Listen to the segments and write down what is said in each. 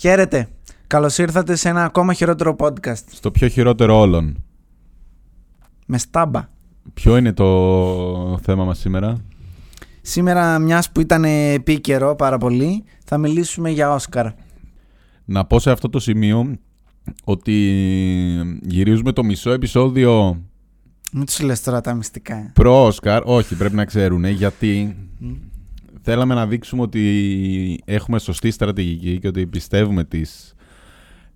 Χαίρετε. Καλώς ήρθατε σε ένα ακόμα χειρότερο podcast. Στο πιο χειρότερο όλων. Με στάμπα. Ποιο είναι το θέμα μας σήμερα; Σήμερα, μιας που ήταν επίκαιρο πάρα πολύ, θα μιλήσουμε για Όσκαρ. Να πω σε αυτό το σημείο ότι γυρίζουμε το μισό επεισόδιο Μην τους λες τώρα τα μυστικά. προ-Όσκαρ. Όχι, πρέπει να ξέρουν γιατί θέλαμε να δείξουμε ότι έχουμε σωστή στρατηγική και ότι πιστεύουμε τις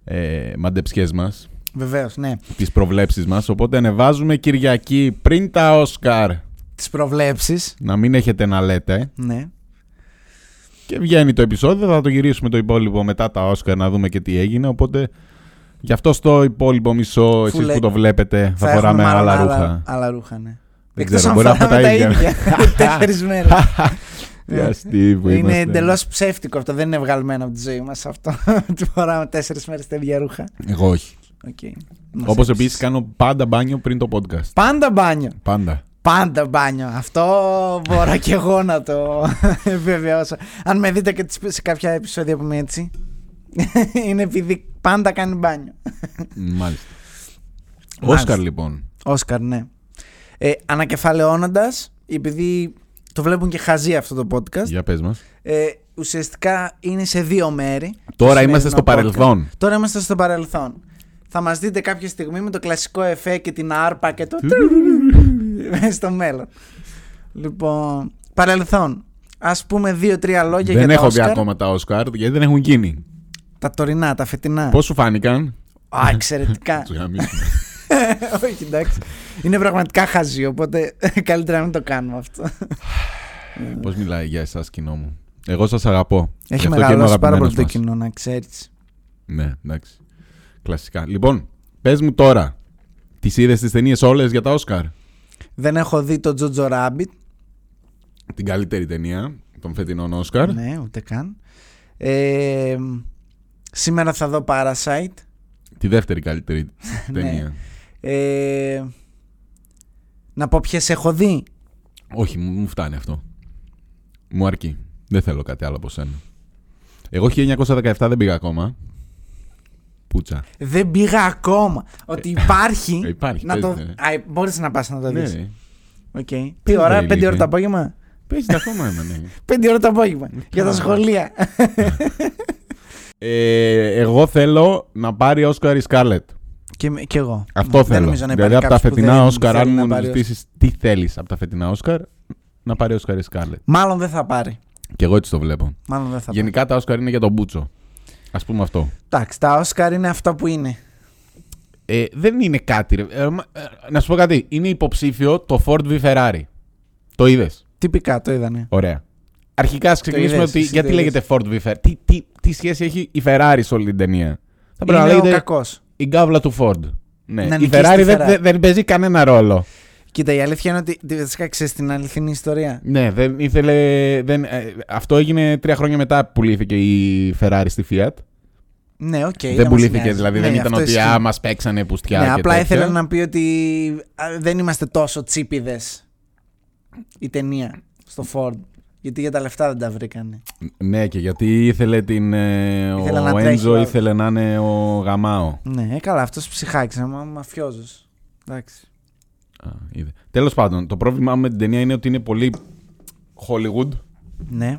ε, μαντεψιές μας, Βεβαίως, ναι. τις προβλέψεις μας. Οπότε ανεβάζουμε Κυριακή πριν τα Όσκαρ. Τις προβλέψεις. Να μην έχετε να λέτε. Ναι. Και βγαίνει το επεισόδιο, θα το γυρίσουμε το υπόλοιπο μετά τα Όσκαρ να δούμε και τι έγινε. Οπότε γι' αυτό στο υπόλοιπο μισό, εσείς Φουλε- που το βλέπετε, θα, έχουμε φοράμε μάλλον άλλα άλλα, ρούχα. άλλα ρούχα, ναι. Δεν Εκτός ξέρω, αν μπορεί να φοράμε έχουμε τα ίδια. Τέσσερις μέρες. Για αστεί που Είναι είμαστε. εντελώς ψεύτικο αυτό. Δεν είναι βγαλμένο από τη ζωή μας αυτό. Ότι φοράμε τέσσερις μέρες τα ίδια ρούχα. Εγώ όχι. Okay. Όπως επίσης κάνω πάντα μπάνιο πριν το podcast. Πάντα μπάνιο. Πάντα. Πάντα μπάνιο. Αυτό μπορώ και εγώ να το επιβεβαιώσω. Αν με δείτε και σε κάποια επεισόδια που είμαι έτσι, είναι επειδή πάντα κάνει μπάνιο. Μάλιστα. Μάλιστα. Όσκαρ λοιπόν. Όσκαρ, ναι. Ε, Ανακεφαλαιώνοντας, επειδή το βλέπουν και χαζί αυτό το podcast, Για πες μας. ε, ουσιαστικά είναι σε δύο μέρη. Τώρα το είμαστε στο σημερινό podcast. παρελθόν. Τώρα είμαστε στο παρελθόν. Θα μας δείτε κάποια στιγμή με το κλασικό εφέ και την άρπα και το μέσα στο μέλλον. Λοιπόν, παρελθόν. Ας πούμε δύο-τρία λόγια Δεν για έχω τα δει Όσκαρ. ακόμα τα Όσκαρ γιατί δεν έχουν γίνει. Τα τωρινά, τα φετινά. Πώς σου φάνηκαν; Α, εξαιρετικά. Τους γαμίσουμε. Όχι, εντάξει. Είναι πραγματικά χαζί, οπότε καλύτερα να μην το κάνουμε αυτό. Πώς μιλάει για εσάς, κοινό μου; Εγώ σας αγαπώ. Γι' Έχει αυτό και είμαι μεγαλώσει πάρα πολύ αγαπημένος το μας. κοινό, να ξέρεις. Ναι, εντάξει. Κλασικά. Λοιπόν, πες μου τώρα. Τις είδες τις ταινίες όλες για τα Όσκαρ; Δεν έχω δει το Jojo Rabbit. Την καλύτερη ταινία των φετινών Όσκαρ. Ναι, ούτε καν. Ε, σήμερα θα δω Parasite. Τη δεύτερη καλύτερη Ναι. ταινία. Ε, να πω ποιες έχω δει. Όχι, μου μου φτάνει αυτό. Μου αρκεί. Δεν θέλω κάτι άλλο από σένα. Εγώ 1917 δεν πήγα ακόμα. Πούτσα. Δεν πήγα ακόμα. Ότι υπάρχει. Ε, υπάρχει, να το... παίζει, ναι. Α, μπορείς να πας να το Ναι, δεις. ναι. Οκ. Τι Παίζει ώρα, η 5 ώρα ηλικία. το απόγευμα; Παίζει ακόμα ένα, ναι. 5 ώρα το απόγευμα. Για τα Καλά. σχολεία. Ε, εγώ θέλω να πάρει Όσκαρ η Σκάρλετ. Και, και εγώ. Αυτό Δεν θέλω. νομίζω να δηλαδή υπάρχει από τα κάποιος που φετινά δεν Όσκαρ, θέλει αν να μου πάρει ζητήσεις τι θέλεις από τα φετινά Όσκαρ, να πάρει Όσκαρ η Σκάρλετ. Μάλλον δεν θα πάρει. Και εγώ έτσι το βλέπω. Μάλλον δεν θα πάρει. Γενικά τα Όσκαρ είναι για τον Μπούτσο. Α πούμε αυτό. Εντάξει, τα Όσκαρ είναι αυτά που είναι. Ε, δεν είναι κάτι. Ρε. Ε, μα- ε, να σου πω κάτι. Είναι υποψήφιο το Ford v Ferrari. Το είδες; Τυπικά το είδανε. Ωραία. Αρχικά ας ξεκινήσουμε είδες, ότι εσύ γιατί το είδες. λέγεται Ford v Ferrari. Τι, τι, τι σχέση έχει η Ferrari σε όλη την ταινία; Θα πρέπει να Είναι ο λέγεται κακός. Η γκάβλα του Ford. Ναι. Να η νικήσει Ferrari τη δεν, Ferrari. δεν, δεν παίζει κανένα ρόλο. Κοίτα, η αλήθεια είναι ότι. Βασικά ξέρεις την αληθινή ιστορία. Ναι, δεν ήθελε. Δεν, ε, αυτό έγινε τρία χρόνια μετά που πουλήθηκε η Ferrari στη Fiat. Ναι, οκ. δεν μας πουλήθηκε, νοιάζει. δηλαδή Ναι, δεν ήταν αυτός ότι ισχύει. α, μα παίξανε πουστιά. Ναι, και απλά τέτοια. ήθελα να πει ότι α, δεν είμαστε τόσο τσίπιδες η ταινία στο Ford. Γιατί για τα λεφτά δεν τα βρήκανε. Ναι, και γιατί ήθελε την. Ε, Ήθελε να ο τρέχει ο Έντζο άλλος. ήθελε να είναι ο γαμάω. Ναι, ε, καλά, αυτός ψυχάκι, μα μαφιόζος. Εντάξει. Τέλος πάντων, το πρόβλημά μου με την ταινία είναι ότι είναι πολύ Hollywood Ναι,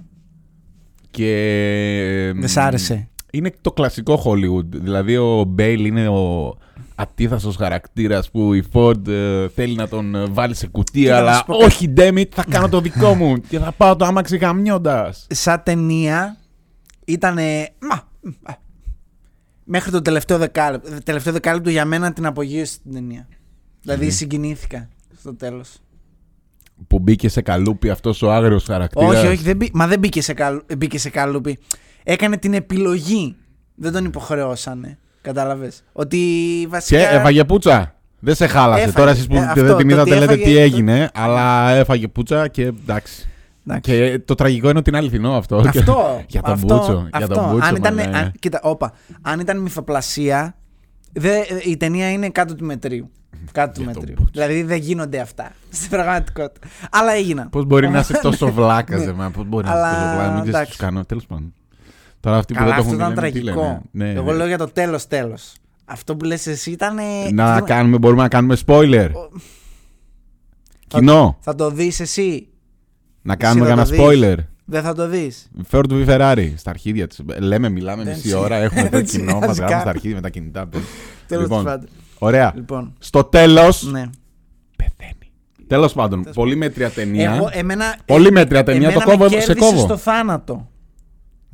και. δεν σ' άρεσε. Είναι το κλασικό Hollywood. Δηλαδή ο Μπέιλ είναι ο ατίθαστο χαρακτήρας που η Ford ε, θέλει να τον ε, βάλει σε κουτί, Κοίτα, να αλλά σου πω κάτι. όχι, damn it, θα κάνω το δικό μου και θα πάω το άμαξι γαμιώντας. Σαν ταινία ήταν. Μα, α, μέχρι το τελευταίο δεκάλεπτο. Τελευταίο δεκάλεπτο για μένα την απογείωσε την ταινία. Δηλαδή Μμμ. συγκινήθηκα στο τέλος. Που μπήκε σε καλούπι αυτός ο άγριος χαρακτήρας. Όχι, όχι, δεν μπή... μα δεν μπήκε σε, καλου... μπήκε σε καλούπι. Έκανε την επιλογή. Δεν τον υποχρεώσανε. Κατάλαβες. Ότι Και βασικά. έφαγε πούτσα. Δεν σε χάλασε. Έφαγε. Τώρα εσείς που Ε, δεν αυτό, την το είδατε ότι λέτε έφαγε- τι έγινε, αλλά έφαγε πούτσα και εντάξει. Εντάξει. Και το τραγικό είναι ότι είναι αληθινό αυτό. Αυτό. για τον αυτό, Μπούτσο. Για αυτό. τον Μπούτσο. αν ήταν, μαλάκα. αν, κοίτα, όπα. Αν ήταν μυθοπλασία, δε, η ταινία είναι κάτω του μετρίου. Κάτω του Για τον μετρίου. Μπούτσο. Δηλαδή δεν γίνονται αυτά στην πραγματικότητα. Αλλά έγιναν. Πώς μπορεί να είσαι τόσο βλάκας, Ναι. Πώς μπορεί να Αλλά, είσαι τόσο βλάκας, μην ξέρεις τι εντάξει. τους κάνω. Τέλος πάντων. Τώρα αυτοί που Καλά, δεν το αυτό έχουν ήταν δει, λένε, τι τραγικό. λένε. Ναι, Εγώ ναι. λέω για το τέλος τέλος. Αυτό που λες εσύ ήταν. Να κάνουμε, μπορούμε να κάνουμε spoiler. Κοινό, Θα το δεις εσύ. να κάνουμε θα κανένα το δεις. spoiler. Δεν θα το δεις. Φέρω του Ferrari στα αρχίδια της. Λέμε, μιλάμε Δεν μισή τσι- ώρα, έχουμε το δεν κοινό μας, τσιάζει γράφουμε καν. στα αρχίδια με τα κινητά. Τέλος Λοιπόν. πάντων. Ωραία. Λοιπόν. Στο τέλος. Ναι. Πεθαίνει. Τέλος πάντων, πολύ μέτρια ταινία. Εγώ, εμένα, Πολύ μέτρια ταινία, εμένα το κόβω, με σε κέρδισε κόβω. στο θάνατο.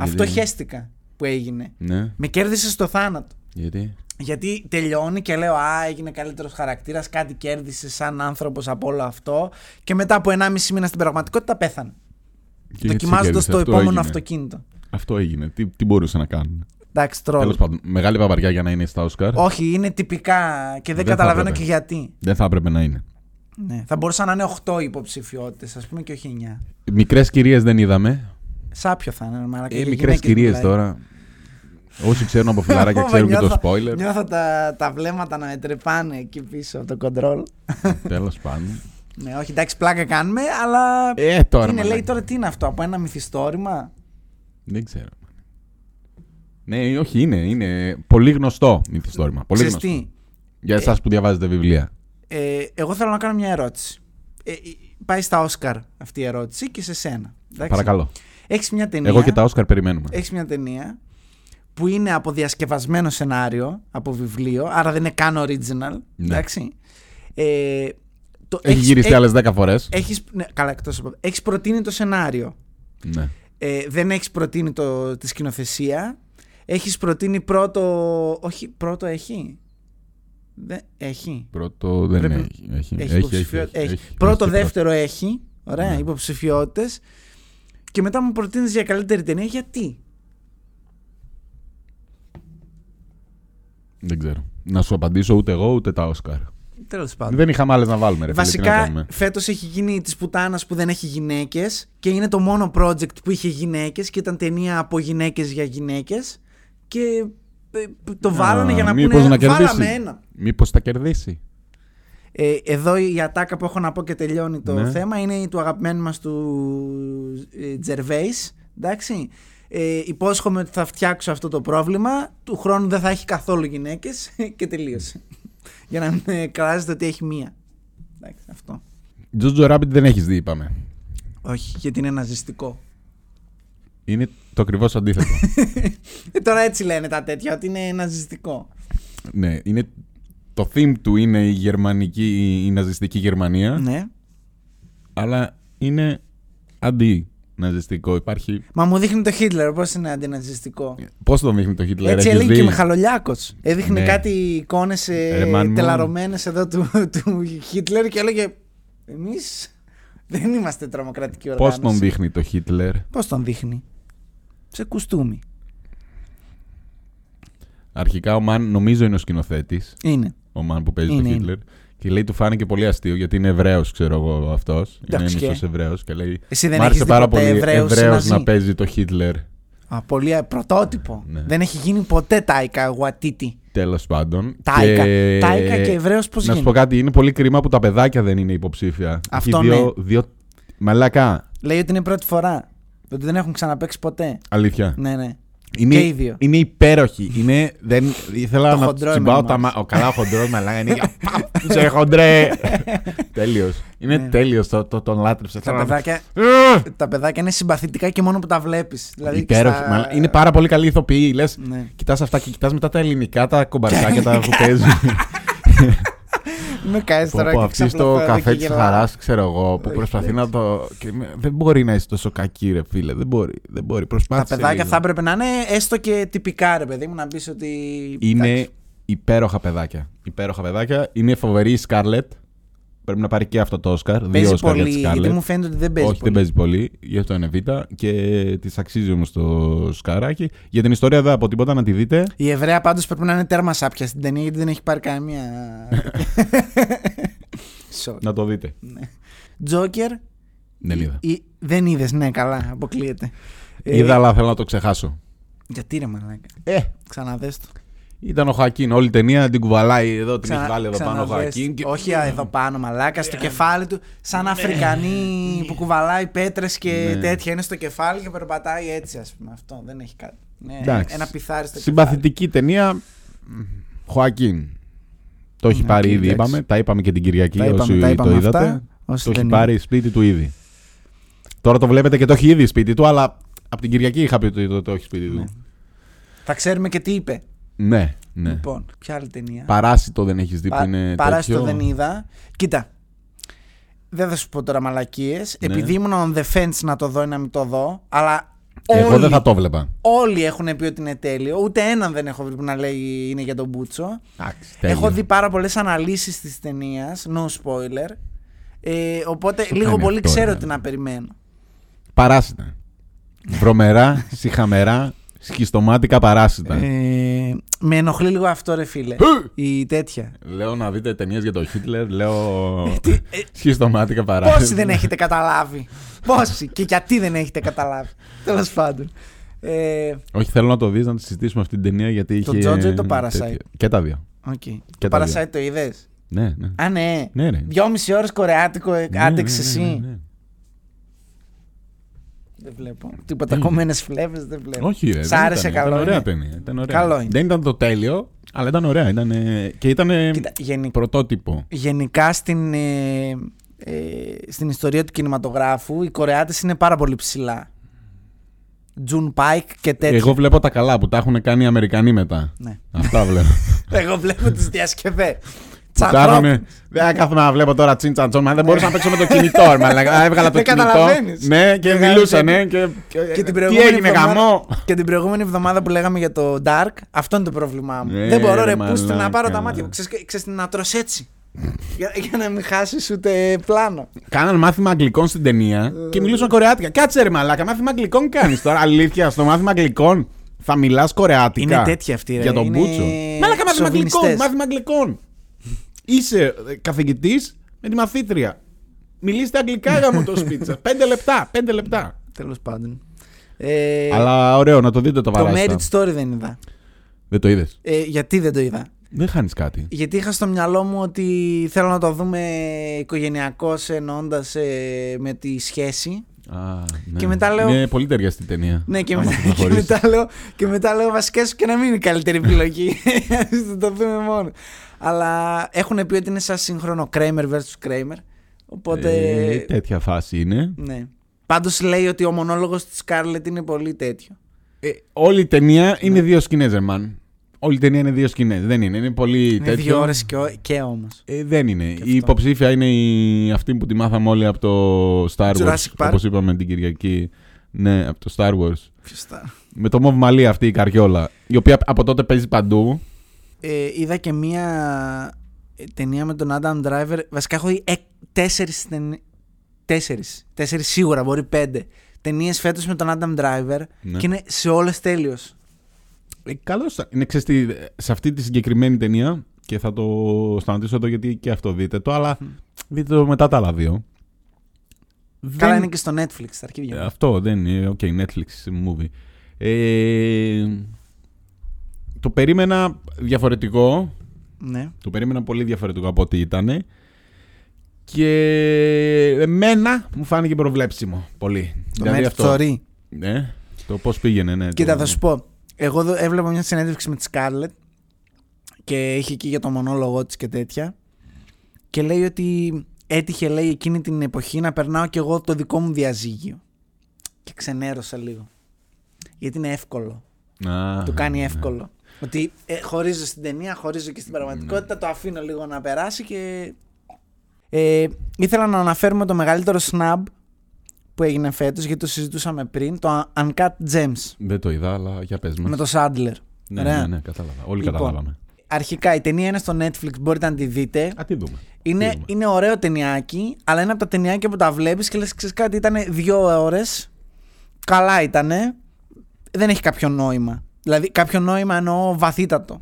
Αυτό Γιατί; χέστηκα που έγινε. Ναι, Με κέρδισε στο θάνατο. γιατί; Γιατί τελειώνει και λέω Α, έγινε καλύτερος χαρακτήρας, κάτι κέρδισε σαν άνθρωπος από όλο αυτό. Και μετά από 1,5 μήνα στην πραγματικότητα πέθανε. Και έτσι Δοκιμάζοντας κέρδισε, το αυτό επόμενο έγινε. αυτοκίνητο. Αυτό έγινε. Τι, τι μπορούσε να κάνουν; Εντάξει, τρόλ. Τέλος πάντων, μεγάλη παπαριά για να είναι στα Όσκαρ. Όχι, είναι τυπικά και δεν, Δεν θα καταλαβαίνω έπρεπε. και γιατί. Δεν θα έπρεπε να είναι. Ναι. Θα μπορούσαν να είναι 8 υποψηφιότητες, ας πούμε, και όχι 9. Μικρές κυρίες δεν είδαμε. Σάπιο θα είναι, μαλάκα. Ε, για μικρές γυναίκες κυρίες μιλάει. τώρα. Όσοι ξέρουν από φιλαράκια ξέρουν και το Νιώθω- spoiler. Νιώθω τα, τα βλέμματα να με τρεπάνε εκεί πίσω από το κοντρόλ. Τέλος πάντων. ναι, όχι, εντάξει, πλάκα κάνουμε, αλλά. Ε, τώρα. είναι, μαλάκα. λέει τώρα τι είναι αυτό, από ένα μυθιστόρημα; Δεν ξέρω. Ναι, όχι, είναι. Είναι πολύ γνωστό μυθιστόρημα. Πολύ Ξέρεις γνωστό. τι, Για εσάς που διαβάζετε βιβλία. ε, εγώ θέλω να κάνω μια ερώτηση. Ε, ε, πάει στα Όσκαρ αυτή η ερώτηση και σε σένα. Παρακαλώ. Έχεις μια ταινία. Εγώ και τα Όσκαρ περιμένουμε. Έχεις μια ταινία που είναι από διασκευασμένο σενάριο, από βιβλίο, άρα δεν είναι καν original. Εντάξει. Ε, το, Έχει έχεις- γυριστεί έ- άλλες 10 φορές. Έχεις, ναι, καλά, εκτός από Έχεις προτείνει το σενάριο. Ναι. Ε, δεν έχεις προτείνει το, τη σκηνοθεσία. Έχεις προτείνει πρώτο... Όχι, πρώτο έχει; Δεν, έχει. Πρώτο δεν Πρέπει- έχει. Έχει, Έχει, έχει, υποψηφιότητα. έχει, έχει. έχει. Πρώτο, Έχει δεύτερο έχει. Ωραία, Ναι. υποψηφιότητες. Και μετά μου προτείνεις για καλύτερη ταινία. Γιατί; Δεν ξέρω. Να σου απαντήσω ούτε εγώ ούτε τα Όσκαρ. Τέλος πάντων. Δεν είχαμε άλλες να βάλουμε. Ρε, φίλε, τι να Βασικά, κάνουμε. φέτος έχει γίνει της πουτάνας που δεν έχει γυναίκες και είναι το μόνο project που είχε γυναίκες και ήταν ταινία από γυναίκες για γυναίκες. Και ε, το βάλανε Α, για να μήπως πούνε. να κερδίσει. Βάλαμε ένα. Μήπως τα κερδίσει. Ε, εδώ η ατάκα που έχω να πω και τελειώνει το Ναι. θέμα είναι η του αγαπημένου μας του ε, Τζερβέης, εντάξει. Ε, υπόσχομαι ότι θα φτιάξω αυτό το πρόβλημα, του χρόνου δεν θα έχει καθόλου γυναίκες και τελείωσε. Για να μην ε, κράζετε ότι έχει μία. Εντάξει, αυτό. Τζότζο Rabbit δεν έχεις δει, είπαμε. Όχι, γιατί είναι ναζιστικό. Είναι το ακριβώς αντίθετο. Ε, τώρα έτσι λένε τα τέτοια, ότι είναι ναζιστικό. ναι, είναι. Το theme του είναι η γερμανική, η ναζιστική Γερμανία, Ναι. αλλά είναι αντί-ναζιστικό. Υπάρχει. Μα μου δείχνει το Χίτλερ, πώς είναι αντιναζιστικό; Πώς το δείχνει το Χίτλερ, Έτσι έχεις έλεγε και δει; ο Μιχαλολιάκος. Έδειχνε Ναι. κάτι εικόνες ε, Ρε, μαν μου. τελαρωμένες εδώ του, του Χίτλερ και έλεγε εμείς δεν είμαστε τρομοκρατική Πώς οργάνωση. τον δείχνει το Χίτλερ; Πώς τον δείχνει; Σε κουστούμι. Αρχικά ο Μαν νομίζω είναι ο σκηνοθέτης. Είναι. Ο Μαν που παίζει Είναι, το είναι. Χίτλερ. Και λέει του φάνηκε πολύ αστείο γιατί είναι Εβραίος, ξέρω εγώ αυτός. Είναι Εντάξει και. μισό Εβραίος και λέει. Εσύ δεν Μ' έχεις άρεσε δει πάρα ποτέ πολύ Εβραίους Εβραίος Ναζί. να παίζει το Χίτλερ. Α, πολύ ε, πρωτότυπο. Ναι. Δεν έχει γίνει ποτέ τάικα γουατίτη. Τέλος πάντων. Τάικα. Και- Τάικα και Εβραίος πώς Να σου γίνεται; πω κάτι, είναι πολύ κρίμα που τα παιδάκια δεν είναι υποψήφια. Αυτό Έχει δύο, ναι. δύο... Μαλακά. Λέει ότι είναι πρώτη φορά. Ότι δεν έχουν ξαναπέξει ποτέ. Αλήθεια. Ναι, ναι. Είναι, Και οι δύο. είναι υπέροχη. Είναι, δεν, ήθελα Το να χοντρό τσιμπάω εμένα τα μου μάτια. Ο καλά χοντρός μαλάκα είναι. Σε χοντρέ. Τέλειος. Είναι Ναι. τέλειος. Το, το, τον λάτρεψα. Τα Θέλω να- παιδάκια, Ε! τα παιδάκια είναι συμπαθητικά και μόνο που τα βλέπεις. Δηλαδή και Υπέροχη. στα- μαλα- Είναι πάρα πολύ καλή ηθοποιή. Λες, Ναι. κοιτάς αυτά και κοιτάς μετά τα ελληνικά, τα κομπαρσάκια τα που παίζουν. Με κάνεις Πω, τώρα πω, και αυτή στο ξαπλωθώ καφέ και της γελάω. χαράς, ξέρω εγώ, που Όχι, προσπαθεί εντάξει. να το. και με- Δεν μπορεί να είσαι τόσο κακή, ρε φίλε. Δεν μπορεί. Δεν μπορεί. Τα Προσπάθησε. παιδάκια λίγο. θα έπρεπε να είναι έστω και τυπικά, ρε παιδί μου, να πεις ότι. Είναι Εντάξει. υπέροχα παιδάκια. Υπέροχα παιδάκια. Είναι φοβερή η Σκάρλετ. Πρέπει να πάρει και αυτό το Όσκαρ. Δύο Παίζει Όσκαρ για πολύ, τη γιατί Σκάρλετ. μου φαίνεται ότι δεν παίζει Όχι, πολύ. δεν παίζει πολύ. Γι' αυτό είναι Β. Και της αξίζει όμως το σκαράκι. Για την ιστορία δεν από τίποτα να τη δείτε. Η Εβραία πάντως πρέπει να είναι τέρμα σάπια στην ταινία γιατί δεν έχει πάρει καμία. Sorry. Να το δείτε. Τζόκερ. Δεν είδα. ή- Δεν είδες, ναι, καλά, αποκλείεται. Ε, Είδα, αλλά θέλω να το ξεχάσω. Γιατί ρε μαλάκα. Ε, Ξαναδες το. Ήταν ο Χοακίν. Όλη η ταινία την κουβαλάει εδώ, την Ξανα- έχει βάλει εδώ πάνω ο ξαναδες. Χοακίν. και- Όχι α, εδώ πάνω, μαλάκα, στο κεφάλι του. Σαν Αφρικανή που κουβαλάει πέτρες και Ναι. τέτοια. Είναι στο κεφάλι και περπατάει έτσι, ας πούμε. Αυτό δεν έχει κάτι. Ναι, Εντάξει. ένα πιθάρι στο Συμπαθητική ταινία. Χοακίν. Το έχει Ναι, πάρει οκ, ήδη, εντάξει. είπαμε. Τα είπαμε και την Κυριακή Τα είπαμε, όσοι τα είπαμε το αυτά. είδατε. Όσοι Το έχει δεν πάρει σπίτι του ήδη. Τώρα το βλέπετε και το έχει ήδη σπίτι του, αλλά από την Κυριακή είχα πει ότι το, το έχει σπίτι Ναι. του. Θα ξέρουμε και τι είπε. Ναι, ναι. Λοιπόν, ποια άλλη ταινία; Παράσιτο δεν έχεις δει που Πα- είναι. Παράσιτο τέτοιο. δεν είδα. Κοίτα. Δεν θα σου πω τώρα μαλακίες. Ναι. Επειδή ήμουν on the fence να το δω ή να μην το δω. Αλλά Εγώ όλοι, δεν θα το βλέπα. όλοι έχουν πει ότι είναι τέλειο. Ούτε έναν δεν έχω βρει που να λέει είναι για τον Μπούτσο. Εντάξει, τέλειο. Έχω δει πάρα πολλές αναλύσεις της ταινίας. No spoiler. Ε, οπότε Το λίγο κάνει πολύ αυτό, ξέρω ρε. τι να περιμένω. Παράσιτα. Βρωμερά, συχαμερά, σχιστομάτικα παράσιτα. Ε, με ενοχλεί λίγο αυτό, ρε φίλε. Η τέτοια. Λέω να δείτε ταινίες για τον Χίτλερ, λέω. Τι- ε, σχιστομάτικα παράσιτα. Πόσοι δεν έχετε καταλάβει; Πόσοι και γιατί δεν έχετε καταλάβει; Τέλος πάντων. Ε, Όχι, θέλω να το δεις να τη συζητήσουμε αυτή την ταινία γιατί είχε. Το Jojo ή το Parasite? τέτοιο. Και τα δύο. okay. Και Το τα Parasite το είδες; Ναι, ναι. Α, ναι. Ναι, ρε. Δυόμιση ώρες κορεάτικο ε, Ναι, άντεξε ναι, εσύ. ναι, ναι. Δεν βλέπω. Τίποτα κομμένε φλέβες δεν βλέπω. Όχι, ρε. Σ' δεν άρεσε ήταν. καλό. Ήταν ωραία είναι; ταινία. Ήταν ωραία. Καλό είναι. Δεν ήταν το τέλειο, αλλά ήταν ωραία. Ήταν, και ήταν Κοίτα, γενι- πρωτότυπο. γενικά στην, ε, ε, στην ιστορία του κινηματογράφου οι Κορεάτες είναι πάρα πολύ ψηλά. Τζουν Πάικ και τέτοια. Εγώ βλέπω τα καλά που τα έχουν κάνει οι Αμερικανοί μετά. Ναι. Αυτά βλέπω. Εγώ βλέπω τις διασκευές. Που τα Τσακρόπ. έχουνε- Δεν κάθομαι να βλέπω τώρα τσιν τσαν τσον, μα δεν μπορούσα να παίξω με το κινητό. ρε μαλάκα. Έβγαλα το Δεν κινητό. καταλαβαίνεις. Ναι, και Μεγάλη μιλούσαν. ταινία. ναι, Και, Και την Τι προηγούμενη έγινε, εβδομάδα- γαμό; Και την προηγούμενη εβδομάδα που λέγαμε για το Dark, αυτό είναι το πρόβλημά μου. Ναι, Δεν μπορώ ρε ρε πούστη να μαλάκα. πάρω τα μάτια μου. Ξέρεις, ξέρεις τι, να τρως έτσι. για, για να μην χάσεις ούτε πλάνο. Κάναν μάθημα αγγλικών στην ταινία και μιλούσαν κορεάτικα. Κάτσε ρε μαλάκα, μάθημα αγγλικών κάνεις τώρα. Αλήθεια, στο μάθημα αγγλικών θα μιλάς κορεάτικα. Είναι τέτοια αυτή, ρε. Για τον Είναι Μπούτσο. Μαλάκα, μάθημα αγγλικών. σοβινιστές. Μάθημα αγγλικών. Είσαι καθηγητής με τη μαθήτρια. Μιλήστε αγγλικά για μου το σπίτι σας. Πέντε λεπτά, πέντε λεπτά. Τέλος πάντων. Ε, Αλλά ωραίο να το δείτε το το παράστα. Merit Story δεν είδα. Δεν το είδες; Ε, γιατί δεν το είδα; Δεν χάνεις κάτι. Γιατί είχα στο μυαλό μου ότι θέλω να το δούμε οικογενειακώ εννοώντας με τη σχέση. Α, ναι. Και μετά λέω- Είναι πολύ ταιριαστή ταινία. Ναι, και, Άμα μετά, το και, προχωρήσεις. μετά λέω, και μετά λέω βασικά σου και να μην είναι η καλύτερη επιλογή. Θα το δούμε μόνο. Αλλά έχουν πει ότι είναι σαν σύγχρονο Kramer vs. Kramer. Οπότε. Ε, τέτοια φάση είναι. ναι. Πάντως λέει ότι ο μονόλογος της Scarlett είναι πολύ τέτοιο. Ε, όλη η ταινία Ναι. είναι δύο σκηνές, Ζερμάν. Όλη η ταινία είναι δύο σκηνές. Δεν είναι. Είναι πολύ Είναι τέτοιο. δύο ώρες και, ο- και όμως. Ε, δεν είναι. Και Η αυτό. υποψήφια είναι η... αυτή που τη μάθαμε όλοι από το Star Wars. Jurassic Park. Όπως είπαμε την Κυριακή. Ναι, από το Star Wars. Φυστά. Με το Μοβ Μαλή αυτή η καριόλα. Η οποία από τότε παίζει παντού. Ε, είδα και μία ε, ταινία με τον Adam Driver. Βασικά έχω δει ε, τέσσερις Τέσσερις. Τέσσερις σίγουρα, μπορεί πέντε. Ταινίες φέτος με τον Adam Driver Ναι. και είναι σε όλες τέλειο. Ε, Καλώς. Είναι ξέρεις τι, σε αυτή τη συγκεκριμένη ταινία. Και θα το σταματήσω εδώ γιατί και αυτό δείτε το. Αλλά δείτε το μετά τα άλλα δύο. Καλά Δεν- είναι και στο Netflix στα αρχίδια. Ε, μου. Αυτό δεν είναι. OK, Netflix movie. Ε, το περίμενα διαφορετικό. Ναι. Το περίμενα πολύ διαφορετικό από ό,τι ήταν. Και εμένα μου φάνηκε προβλέψιμο πολύ. Το Δηλαδή Marriage αυτό. Story. Ναι, το πώς πήγαινε, ναι. Κοίτα, το- θα σου πω. Εγώ δω- έβλεπα μια συνέντευξη με τη Scarlett και είχε εκεί για το μονόλογο της και τέτοια. Και λέει ότι έτυχε, λέει, εκείνη την εποχή να περνάω κι εγώ το δικό μου διαζύγιο. Και ξενέρωσα λίγο. Γιατί είναι εύκολο. Α, Του κάνει ναι. εύκολο. Ότι ε, χωρίζω στην ταινία, χωρίζω και στην πραγματικότητα, το αφήνω λίγο να περάσει και. Ε, ήθελα να αναφέρουμε το μεγαλύτερο snub που έγινε φέτος γιατί το συζητούσαμε πριν, το Uncut Gems Δεν το είδα, αλλά για πες μας. με το Sandler. Ναι, Ωραία. ναι, ναι, κατάλαβα. Όλοι Λοιπόν, καταλάβαμε. Αρχικά η ταινία είναι στο Netflix, μπορείτε να τη δείτε. Α, τι δούμε. Είναι, Τι δούμε. είναι ωραίο ταινιάκι, αλλά είναι από τα ταινιάκια που τα βλέπεις και λες ξέρεις κάτι, ήταν δύο ώρες, καλά ήτανε, δεν έχει κάποιο νόημα. Δηλαδή κάποιο νόημα εννοώ βαθύτατο.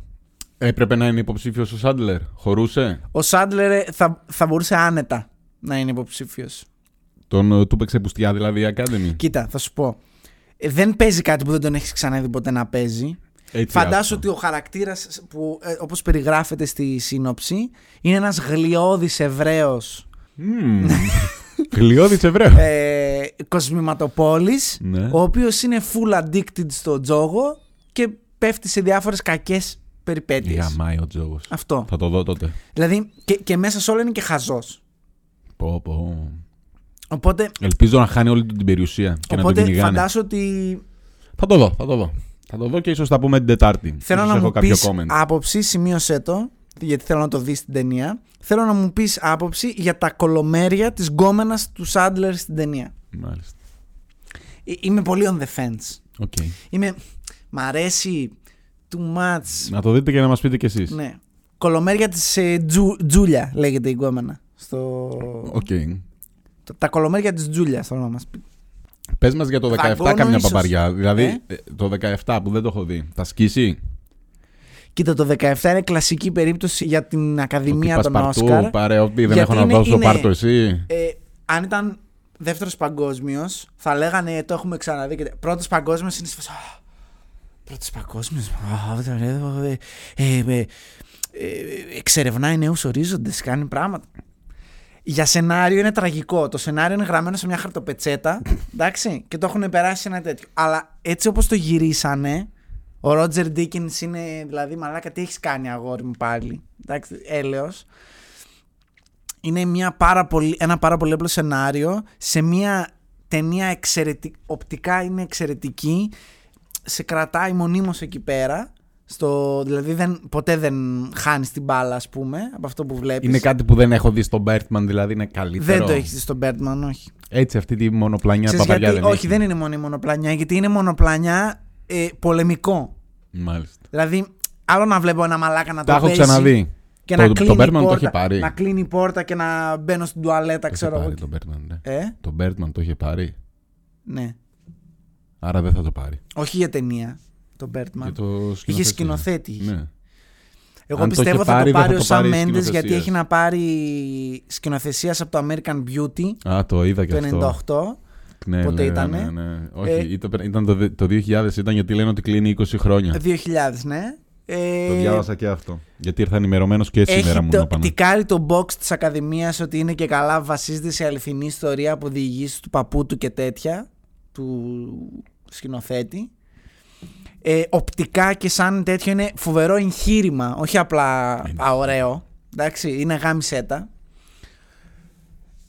Έπρεπε να είναι υποψήφιος ο Σάντλερ. Χωρούσε; Ο Σάντλερ θα, θα μπορούσε άνετα να είναι υποψήφιος. Τον ε, του παίξε πουστιά δηλαδή η Academy. Κοίτα, θα σου πω. Ε, δεν παίζει κάτι που δεν τον έχεις ξαναδεί ποτέ να παίζει. Έτσι Φαντάσου αυτό. ότι ο χαρακτήρας που ε, όπως περιγράφεται στη σύνοψη είναι ένας γλιώδης Εβραίος Μμμ. Γλιώδης Εβραίος. ε, κοσμηματοπόλης, Ναι. ο οποίος είναι full addicted στο τζόγο και πέφτει σε διάφορες κακές περιπέτειες. Γαμάει ο Τζόγος. Αυτό. Θα το δω τότε. Δηλαδή και, και μέσα σε όλα είναι και χαζός. Πω, πω. Οπότε, Ελπίζω να χάνει όλη του την περιουσία και να τον οπότε κυνηγάνε. φαντάσου ότι Θα το δω, θα το δω. Θα το δω και ίσως τα πούμε την Τετάρτη. θέλω Ίσως να έχω μου κάποιο πεις comment. άποψη, σημείωσέ το, γιατί θέλω να το δεις στην ταινία. Θέλω να μου πεις άποψη για τα κωλομέρια της γκόμενας του Σάντλερ στην ταινία. Μάλιστα. Ε, Είμαι πολύ on the fence. OK. Είμαι, μ' αρέσει too much. Να το δείτε και να μας πείτε κι εσείς. Ναι. Κωλομέρια της ε, Τζου- Τζούλια λέγεται η γκόμενα. Στο... Οκ. το- Τα κωλομέρια της Τζούλιας θέλω να μας πει. Πες μας για το 17 Δαγκώνω καμιά ίσως. παπαριά. Δηλαδή Ε; ε, το 17 που δεν το έχω δει. Θα σκίσει; Κοίτα, το 17 είναι κλασική περίπτωση για την Ακαδημία Ότι των πασπαρτού, Όσκαρ. πάρε ό,τι δεν Γιατί έχω να είναι- δώσω, είναι- πάρ' το εσύ. Ε, αν ήταν δεύτερος παγκόσμιος, θα λέγανε το έχουμε ξαναδεί. και τε- Πρώτος παγκόσμιος είναι σφασ... Πρώτο παγκόσμιο. ε, Εξερευνάει νέους ορίζοντες, κάνει πράγματα. Για σενάριο είναι τραγικό. Το σενάριο είναι γραμμένο σε μια χαρτοπετσέτα. εντάξει, και το έχουν περάσει ένα τέτοιο. Αλλά έτσι όπως το γυρίσανε, ο Ρότζερ Ντίκινς είναι δηλαδή μαλάκα, τι έχεις κάνει αγόρι μου πάλι. Εντάξει, έλεος είναι μια πάρα πολύ, ένα πάρα πολύ απλό σενάριο σε μια ταινία εξαιρετική, οπτικά είναι εξαιρετική, σε κρατάει μονίμως εκεί πέρα, στο, δηλαδή δεν, ποτέ δεν χάνεις την μπάλα ας πούμε από αυτό που βλέπεις. Είναι κάτι που δεν έχω δει στον Μπέρτμαν, δηλαδή είναι καλύτερο. δεν το έχεις δει στον Birdman, όχι. Έτσι αυτή τη μονοπλανιά Ξέρεις παπαριά γιατί, δεν όχι, έχει. δεν είναι μόνο η μονοπλανιά, γιατί είναι μονοπλανιά ε, πολεμικό. Μάλιστα. Δηλαδή, άλλο να βλέπω ένα μαλάκα να Τα το έχω παίζει ξαναδεί. και Το- να το κλείνει Birdman η το πόρτα, είχε πάρει. να κλείνει η πόρτα και να μπαίνω στην τουαλέτα, Το είχε ξέρω εγώ. πάρει τον Μπέρτμαν, ναι. Ε, Το Μπέρτμαν το είχε πάρει. ναι. Άρα δεν θα το πάρει. Όχι για ταινία. Το Birdman. Και το σκηνοθέτη. Είχε σκηνοθέτη. είχε. Ναι. Εγώ Αν το πιστεύω είχε θα πάρει, το δεν πάρει θα ο το πάρει Sam Mendes γιατί σκηνοθεσίας. έχει να πάρει σκηνοθεσίας από το American Beauty Α, το είδα και το αυτό. 98. Ναι, Πότε ναι, ήτανε; Ναι, ναι. Όχι, Ε, ήταν, ήταν το, το 2000 ήταν γιατί λένε ότι κλείνει 20 χρόνια. 2000, ναι. Ε, Το διάβασα και αυτό. Γιατί ήρθα ενημερωμένος και σήμερα Έχει μου το, να πάνε. τικάρει το box της Ακαδημίας ότι είναι και καλά βασίζεται σε αληθινή ιστορία από διηγήσεις του παππού του και τέτοια του σκηνοθέτη ε, οπτικά και σαν τέτοιο είναι φοβερό εγχείρημα όχι απλά Είναι. α, ωραίο εντάξει είναι γάμισέτα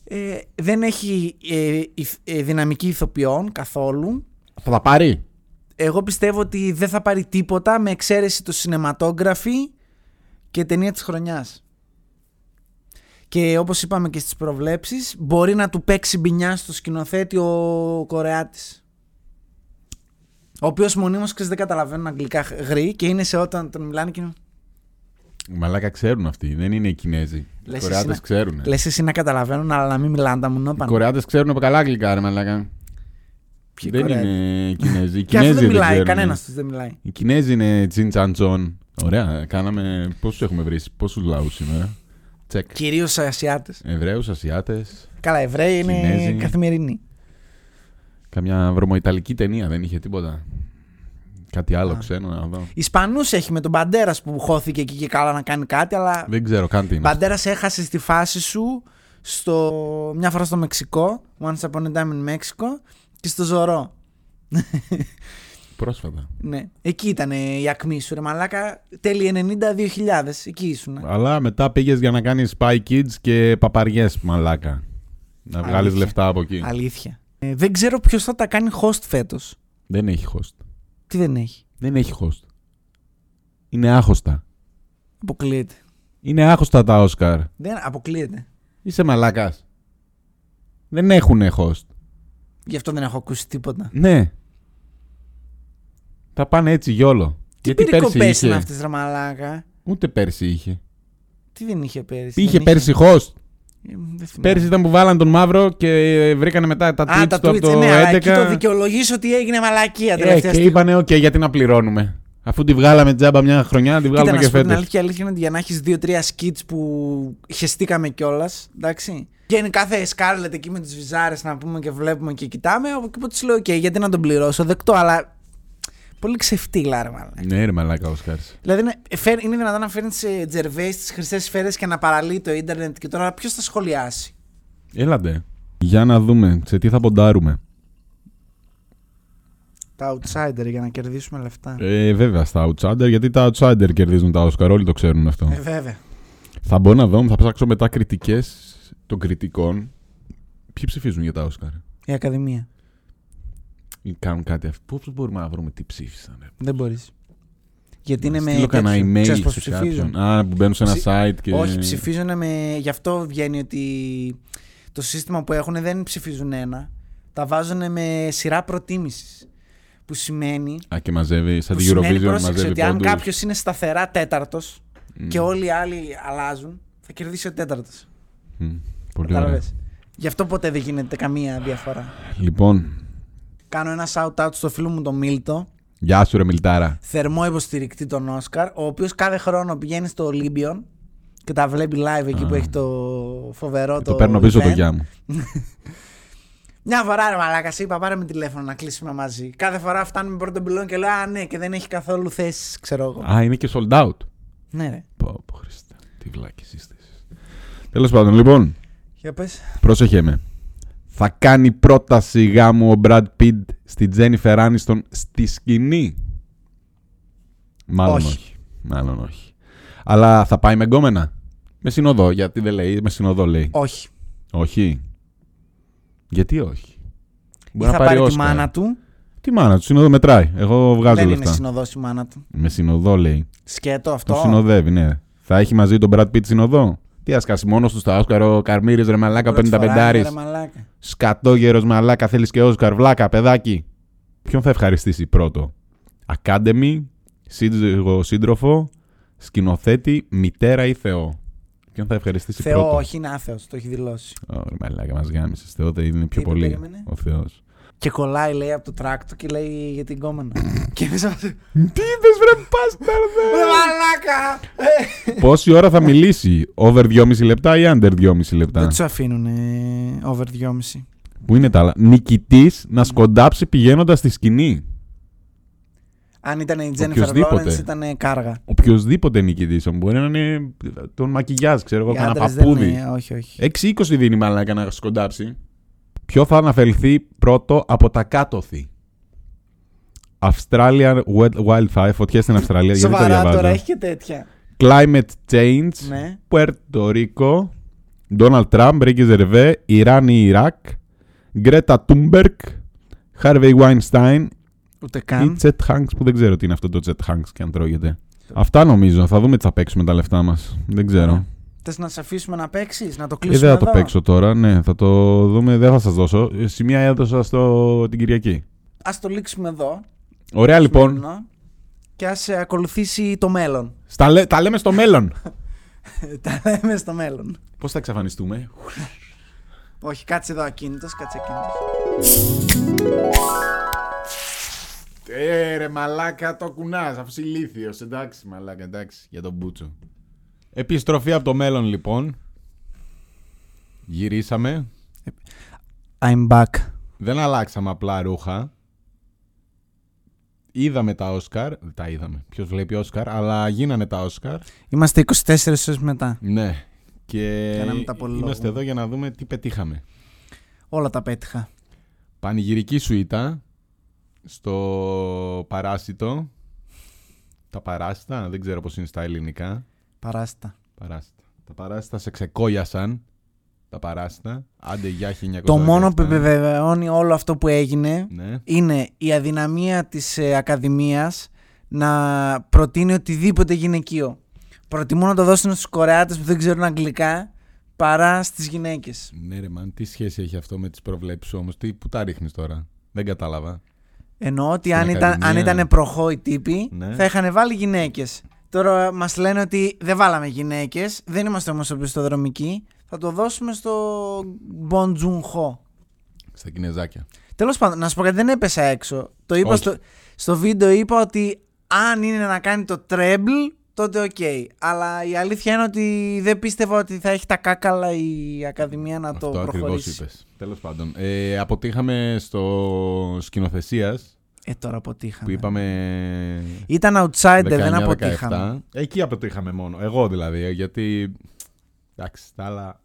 ε, δεν έχει ε, ηθ- ε, δυναμική ηθοποιών καθόλου Θα τα πάρει; εγώ πιστεύω ότι δεν θα πάρει τίποτα με εξαίρεση το cinematography και ταινία της χρονιάς. Και όπως είπαμε και στις προβλέψεις, μπορεί να του παίξει μπινιά στο σκηνοθέτη ο Κορεάτης. Ο οποίος μονίμως ξέρεις, δεν καταλαβαίνουν αγγλικά γρή και είναι σε όταν τον μιλάνε και είναι... Μαλάκα ξέρουν αυτοί. Δεν είναι οι Κινέζοι. Οι Λες εσύ Κορεάτες να- ξέρουν. Λες εσύ να καταλαβαίνουν αλλά να μην μιλάνε τα Οι μουνόπανα. Κορεάτε ξέρουν καλά αγγλικά, ρε Μαλάκα. Ποιοι δεν Κορεάτες; είναι οι Κινέζοι. Οι Και αυτό Κινέζοι δεν μιλάει, ξέρουν. κανένας τους δεν μιλάει. Οι Κινέζοι είναι Τζιν Τσαντσόν. Ωραία, κάναμε. Πόσους έχουμε βρει, πόσους λαούς σήμερα; Τσεκ. Κυρίως Ασιάτες. Εβραίους, Ασιάτες. Καλά, Εβραίοι είναι Κινέζοι. καθημερινοί. Καμιά βρωμοϊταλική ταινία δεν είχε τίποτα. Κάτι άλλο Α. ξένο να δω. Ισπανούς έχει με τον Μπαντέρας που χώθηκε εκεί και καλά να κάνει κάτι, αλλά Δεν ξέρω καν τι είναι. αυτό. Μπαντέρας έχασε στη φάση σου στο... μια φορά στο Μεξικό, Once Upon a Time in Mexico, και στο Ζωρό. Πρόσφατα. Ναι. Εκεί ήταν η ακμή σου, ρε Μαλάκα. Τέλη 90-2000. Εκεί ήσουν. Αλλά μετά πήγες για να κάνεις Spy Kids και παπαριές, μαλάκα. Να βγάλεις Αλήθεια. λεφτά από εκεί. Αλήθεια. Ε, δεν ξέρω ποιος θα τα κάνει host φέτος. Δεν έχει host. Τι δεν έχει; Δεν έχει host. Είναι άχωστα. Αποκλείεται. Είναι άχωστα τα Όσκαρ. Δεν αποκλείεται. Είσαι μαλάκας. Δεν έχουν host. Γι' αυτό δεν έχω ακούσει τίποτα. Ναι. Θα πάνε έτσι YOLO. Τι Γιατί πέρσι περικοπές είχε. είναι αυτές, ρε Μαλάκα; Ούτε πέρσι είχε. Τι δεν είχε πέρυσι. Είχε δεν πέρσι host. Ε, δεν θυμάμαι. Πέρσι ήταν που βάλαν τον μαύρο και βρήκανε μετά τα Α, tweets τα του από tweets, το ε, ναι, αλλά εκεί 11. το δικαιολογείς ότι έγινε μαλακία Ε, τελευταία και στιγμή. είπανε, οκ, γιατί να πληρώνουμε. Αφού τη βγάλαμε τζάμπα μια χρονιά, να τη Κοίτα, βγάλουμε να και σου πω την φέτος. αλήθεια, η αλήθεια είναι ότι για να έχεις δύο-τρία skits που χεστήκαμε κιόλας. Εντάξει. Και είναι κάθε Scarlett εκεί με τις βυζάρες να πούμε και βλέπουμε και κοιτάμε. Από εκεί που της λέω: OK, γιατί να τον πληρώσω, δεκτό, αλλά Πολύ ξεφτύλα, ρε μαλάκα. Ναι, ρε μαλάκα Όσκαρ. Δηλαδή είναι, φέρ- είναι δυνατόν να φέρνεις τζερβέι τις χρυσές σφαίρες και να παραλύει το ίντερνετ και τώρα ποιος θα σχολιάσει; Έλατε. Για να δούμε σε τι θα ποντάρουμε. Τα outsider για να κερδίσουμε λεφτά. Ε, βέβαια στα Outsider, γιατί τα Outsider κερδίζουν τα Oscar, όλοι το ξέρουν αυτό. Ε, βέβαια. Θα μπω να δω, θα ψάξω μετά κριτικές των κριτικών. Ποιοι ψηφίζουν για τα Oscar. Η Ακαδημία. Ή κάνουν κάτι αυτό. Πώς μπορούμε να βρούμε τι ψήφισαν. ρε; Δεν μπορείς. Γιατί είναι Να με. στείλω κανένα τέτοιο. email Ξέρεις πώς σε ψηφίζουν; κάποιον. Α, που μπαίνουν σε ένα Ψη- site και. Όχι, ψηφίζουν με. Γι' αυτό βγαίνει ότι το σύστημα που έχουν δεν ψηφίζουν ένα. Τα βάζουν με σειρά προτίμησης. Που σημαίνει. Α, και μαζεύει, σαν Που την σημαίνει Eurovision, πρόσεξε μαζεύει ότι αν πόντους. κάποιος είναι σταθερά τέταρτος Μμ. και όλοι οι άλλοι αλλάζουν, θα κερδίσει ο τέταρτος. Μμ, Πολύ ωραία. Κατάλαβες. Γι' αυτό ποτέ δεν γίνεται καμία διαφορά. Λοιπόν, Κάνω ένα shout out στο φίλο μου τον Μίλτο, γεια σου ρε Μιλτάρα. θερμό υποστηρικτή των Όσκαρ, ο οποίος κάθε χρόνο πηγαίνει στο Ολύμπιον και τα βλέπει live εκεί Α. που έχει το φοβερό το. Το παίρνω πίσω το event. γεια μου. Μια φορά ρε μαλάκα, σε είπα πάρε με τηλέφωνο να κλείσουμε μαζί. Κάθε φορά φτάνουμε πρώτο πυλόν και λέω Α, ναι, και δεν έχει καθόλου θέση, ξέρω εγώ. Α, είναι και sold out. Ναι, ρε. Πω, πω, Χριστέ. Τι βλάκες είστε. Τέλος πάντων, λοιπόν, Για πες. πρόσεχε με. Θα κάνει πρόταση γάμου ο Brad Pitt στη Jennifer Aniston στη σκηνή. Μάλλον όχι. Όχι. Μάλλον όχι. Αλλά θα πάει με γκόμενα. Με συνοδό, γιατί δεν λέει, με συνοδό λέει. Όχι. Όχι. Γιατί όχι; Ή Μπορεί θα να πάρει τη Όσκαρ. μάνα του. Τι μάνα του, συνοδό μετράει. Εγώ βγάζω δεν είναι λεφτά. συνοδός η μάνα του. Με συνοδό λέει. Σκέτο αυτό. Το συνοδεύει, ναι. Θα έχει μαζί τον Brad Pitt συνοδό; Τι ασκάσει μόνος τους στα Όσκαρ, ο Καρμίρη ρε μαλάκα, Πρώτη φορά είναι, 55. ρε μαλάκα. Σκατόγερος μαλάκα, θέλεις και Όσκαρ, βλάκα, παιδάκι. Ποιον θα ευχαριστήσει πρώτο; Academy, σύντροφο, σύντροφο, σκηνοθέτη, μητέρα ή Θεό; Ποιον θα ευχαριστήσει Θεό, πρώτο; όχι είναι άθεος, το έχει δηλώσει. Ωραία, μαλάκα, μας γάμισες. Θεό δεν είναι πιο είπε, πολύ. περίμενε; Ο Θεός. Και κολλάει, λέει, από το τράκτο και λέει για την κόμενα. και εμείς αυτό. Τι είπες, βρε, πάσταρδε! Μαλάκα! Πόση ώρα θα μιλήσει, over 2,5 λεπτά ή under 2,5 λεπτά; Δεν τους αφήνουν over 2,5. Πού είναι τα άλλα; Νικητής να σκοντάψει πηγαίνοντας στη σκηνή. Αν ήταν η Jennifer Οποιοςδήποτε. Lawrence ήταν κάργα. Οποιοδήποτε νικητής. Μπορεί να είναι τον μακιγιάζ, ξέρω εγώ, Οι κανένα άντρες δεν παππούδι. είναι, όχι, όχι. 6-20 δίνει μαλάκα να σκοντάψει. Ποιο θα αναφερθεί πρώτο από τα κάτωθη; Australian Wild- Wildfire, φωτιές στην Αυστραλία, γιατί το Σοβαρά διαβάζω. τώρα έχει και τέτοια. Climate Change, Ναι. Puerto Rico, Donald Trump, Ricky Gervais, Ιράν ή Ιράκ, Greta Thunberg, Harvey Weinstein Ούτε ή καν. Chet Hanks που δεν ξέρω τι είναι αυτό το Chet Hanks και αν τρώγεται. Αυτά νομίζω. Θα δούμε τι θα παίξουμε τα λεφτά μας. Δεν ξέρω. Ωραία. Θες να σε αφήσουμε να παίξεις, να το Ε, κλείσουμε δεν θα το εδώ; παίξω τώρα, ναι, θα το δούμε, δεν θα σας δώσω. Ε, Σημεία έδωσα στο... την Κυριακή. Ας το λήξουμε εδώ. Ωραία λοιπόν, σημερινό, Και ας ε, ακολουθήσει το μέλλον. Στα λέ- τα λέμε στο μέλλον. Τα λέμε στο μέλλον. Πώς θα εξαφανιστούμε; Όχι, κάτσε εδώ ακίνητος, κάτσε ακίνητος. Ε, ρε μαλάκα το κουνάς, αφού είσαι ηλίθιος. Εντάξει μαλάκα, εντάξει, για τον Μπούτσο. Επιστροφή από το μέλλον λοιπόν. Γυρίσαμε. I'm back. Δεν αλλάξαμε απλά ρούχα. Είδαμε τα Όσκαρ. Τα είδαμε. Ποιος βλέπει Όσκαρ, αλλά γίνανε τα Όσκαρ. Είμαστε 24 ώρες μετά. Ναι. Και Κάναμε τα πολύ είμαστε λόγο. εδώ για να δούμε τι πετύχαμε. Όλα τα πέτυχα. Πανηγυρική σουίτα στο παράσιτο. Τα παράσιτα, δεν ξέρω πώς είναι στα ελληνικά. Παράστα. Παράσιτα. Τα παράσιτα σε ξεκόλιασαν. Τα παράσιτα. Άντε για 1917. Το μόνο που επιβεβαιώνει όλο αυτό που έγινε Ναι. είναι η αδυναμία της ε, Ακαδημίας να προτείνει οτιδήποτε γυναικείο. Προτιμούν να το δώσουν στους Κορεάτες που δεν ξέρουν αγγλικά παρά στις γυναίκες. Ναι ρε μαν, τι σχέση έχει αυτό με τις προβλέψεις όμως; Τι, πού τα ρίχνεις τώρα; Δεν κατάλαβα. Εννοώ ότι Στην αν ήταν, Ακαδημία. αν ήταν προχώ οι τύποι Ναι. θα είχαν βάλει γυναίκες. Τώρα μας λένε ότι δεν βάλαμε γυναίκες, δεν είμαστε όμως οπισθοδρομικοί, θα το δώσουμε στο Bong Joon-ho. Στα κινεζάκια. Τέλος πάντων, να σου πω κάτι, δεν έπεσα έξω. Το είπα Όχι. στο, στο βίντεο, είπα ότι αν είναι να κάνει το treble, τότε οκ. Αλλά η αλήθεια είναι ότι δεν πίστευα ότι θα έχει τα κάκαλα η Ακαδημία να Αυτό το ακριβώς προχωρήσει. είπες. Τέλος πάντων. Ε, αποτύχαμε στο σκηνοθεσίας. Ε, τώρα αποτύχαμε. Που είπαμε. Ήταν outsider, δεν 19-17. αποτύχαμε. Εκεί αποτύχαμε μόνο. Εγώ δηλαδή. ε, Γιατί. Εντάξει, τα άλλα.